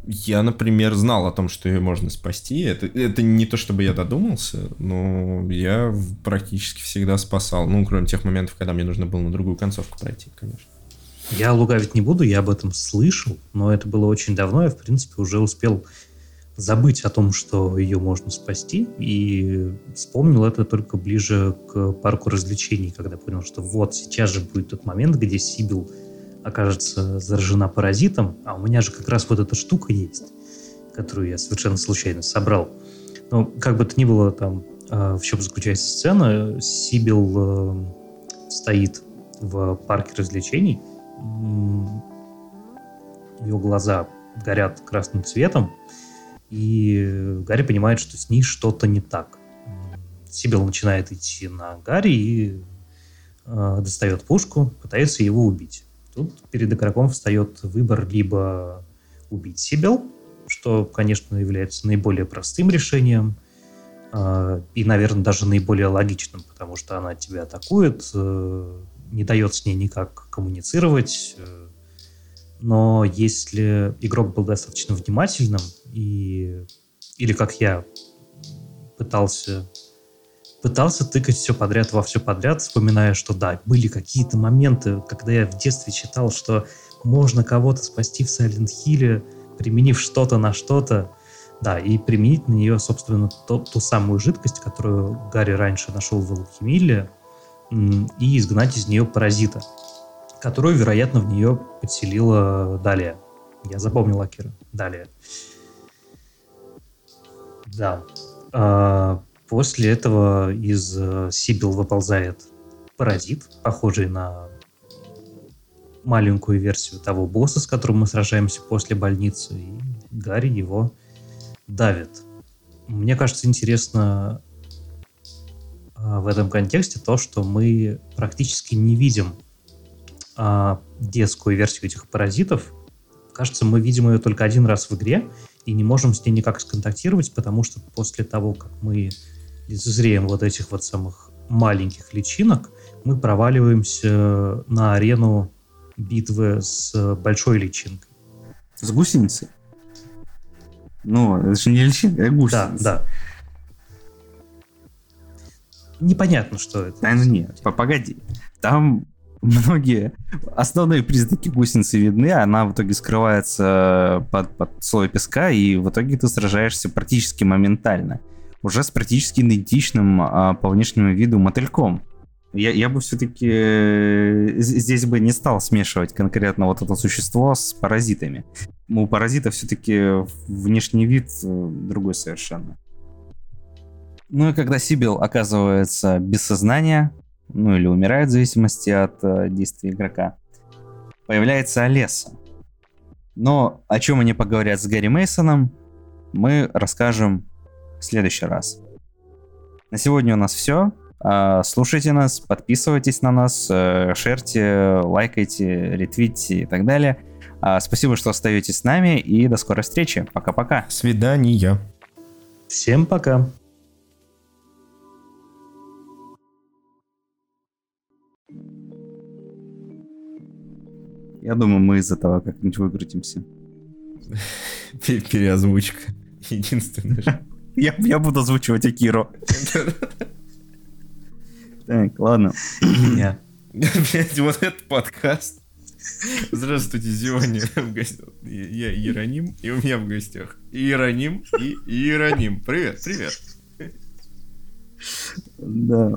Я, например, знал о том, что ее можно спасти. Это, это не то, чтобы я додумался, но я практически всегда спасал. Ну, кроме тех моментов, когда мне нужно было на другую концовку пройти, конечно. Я лугавить не буду, я об этом слышал, но это было очень давно. Я, в принципе, уже успел забыть о том, что ее можно спасти, и вспомнил это только ближе к парку развлечений, когда понял, что вот сейчас же будет тот момент, где Сибил окажется заражена паразитом, а у меня же как раз вот эта штука есть, которую я совершенно случайно собрал. Но как бы то ни было, там э, в чем заключается сцена, Сибил э, стоит в парке развлечений, ее глаза горят красным цветом, и Гарри понимает, что с ней что-то не так. Сибил начинает идти на Гарри и э, достает пушку, пытается его убить. Тут перед игроком встает выбор либо убить Сибил, что, конечно, является наиболее простым решением, э, и, наверное, даже наиболее логичным, потому что она тебя атакует, э, не дает с ней никак коммуницировать, э, но если игрок был достаточно внимательным и или как я пытался пытался тыкать все подряд во все подряд, вспоминая, что да, были какие-то моменты, когда я в детстве читал, что можно кого-то спасти в Silent Hill, применив что-то на что-то, да, и применить на нее, собственно, то, ту самую жидкость, которую Гарри раньше нашел в Алхимилле, и изгнать из нее паразита которую, вероятно, в нее подселила Далее. Я запомнил Акира. Далее. Да. После этого из э, Сибил выползает паразит, похожий на маленькую версию того босса, с которым мы сражаемся после больницы, и Гарри его давит. Мне кажется, интересно а, в этом контексте то, что мы практически не видим а, детскую версию этих паразитов. Кажется, мы видим ее только один раз в игре и не можем с ней никак сконтактировать, потому что после того, как мы лицезреем вот этих вот самых маленьких личинок, мы проваливаемся на арену битвы с большой личинкой. С гусеницей? Ну, это же не личинка, а гусеница. Да, да. Непонятно, что это. Да, ну нет, погоди. Там многие основные признаки гусеницы видны, она в итоге скрывается под, под слой песка, и в итоге ты сражаешься практически моментально. Уже с практически идентичным а, по внешнему виду мотыльком. Я, я бы все-таки э, здесь бы не стал смешивать конкретно вот это существо с паразитами. У паразита все-таки внешний вид э, другой совершенно. Ну и когда Сибил оказывается без сознания, ну или умирает в зависимости от э, действий игрока, появляется Олеса. Но о чем они поговорят с Гарри Мейсоном, мы расскажем в следующий раз. На сегодня у нас все. А, слушайте нас, подписывайтесь на нас, э, шерьте, лайкайте, ретвитите и так далее. А, спасибо, что остаетесь с нами и до скорой встречи. Пока-пока. Свидания. Всем пока. Я думаю, мы из этого как-нибудь выкрутимся. Переозвучка. Единственное. Я, я буду озвучивать Акиру. Так, ладно. Меня. Блять, вот этот подкаст. Здравствуйте, гостях. Я Иероним, и у меня в гостях Иероним и Иероним. Привет, привет. Да.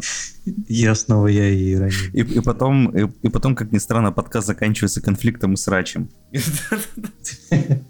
Я снова я и Ироним. И, и потом, и, и потом, как ни странно, подкаст заканчивается конфликтом и срачем.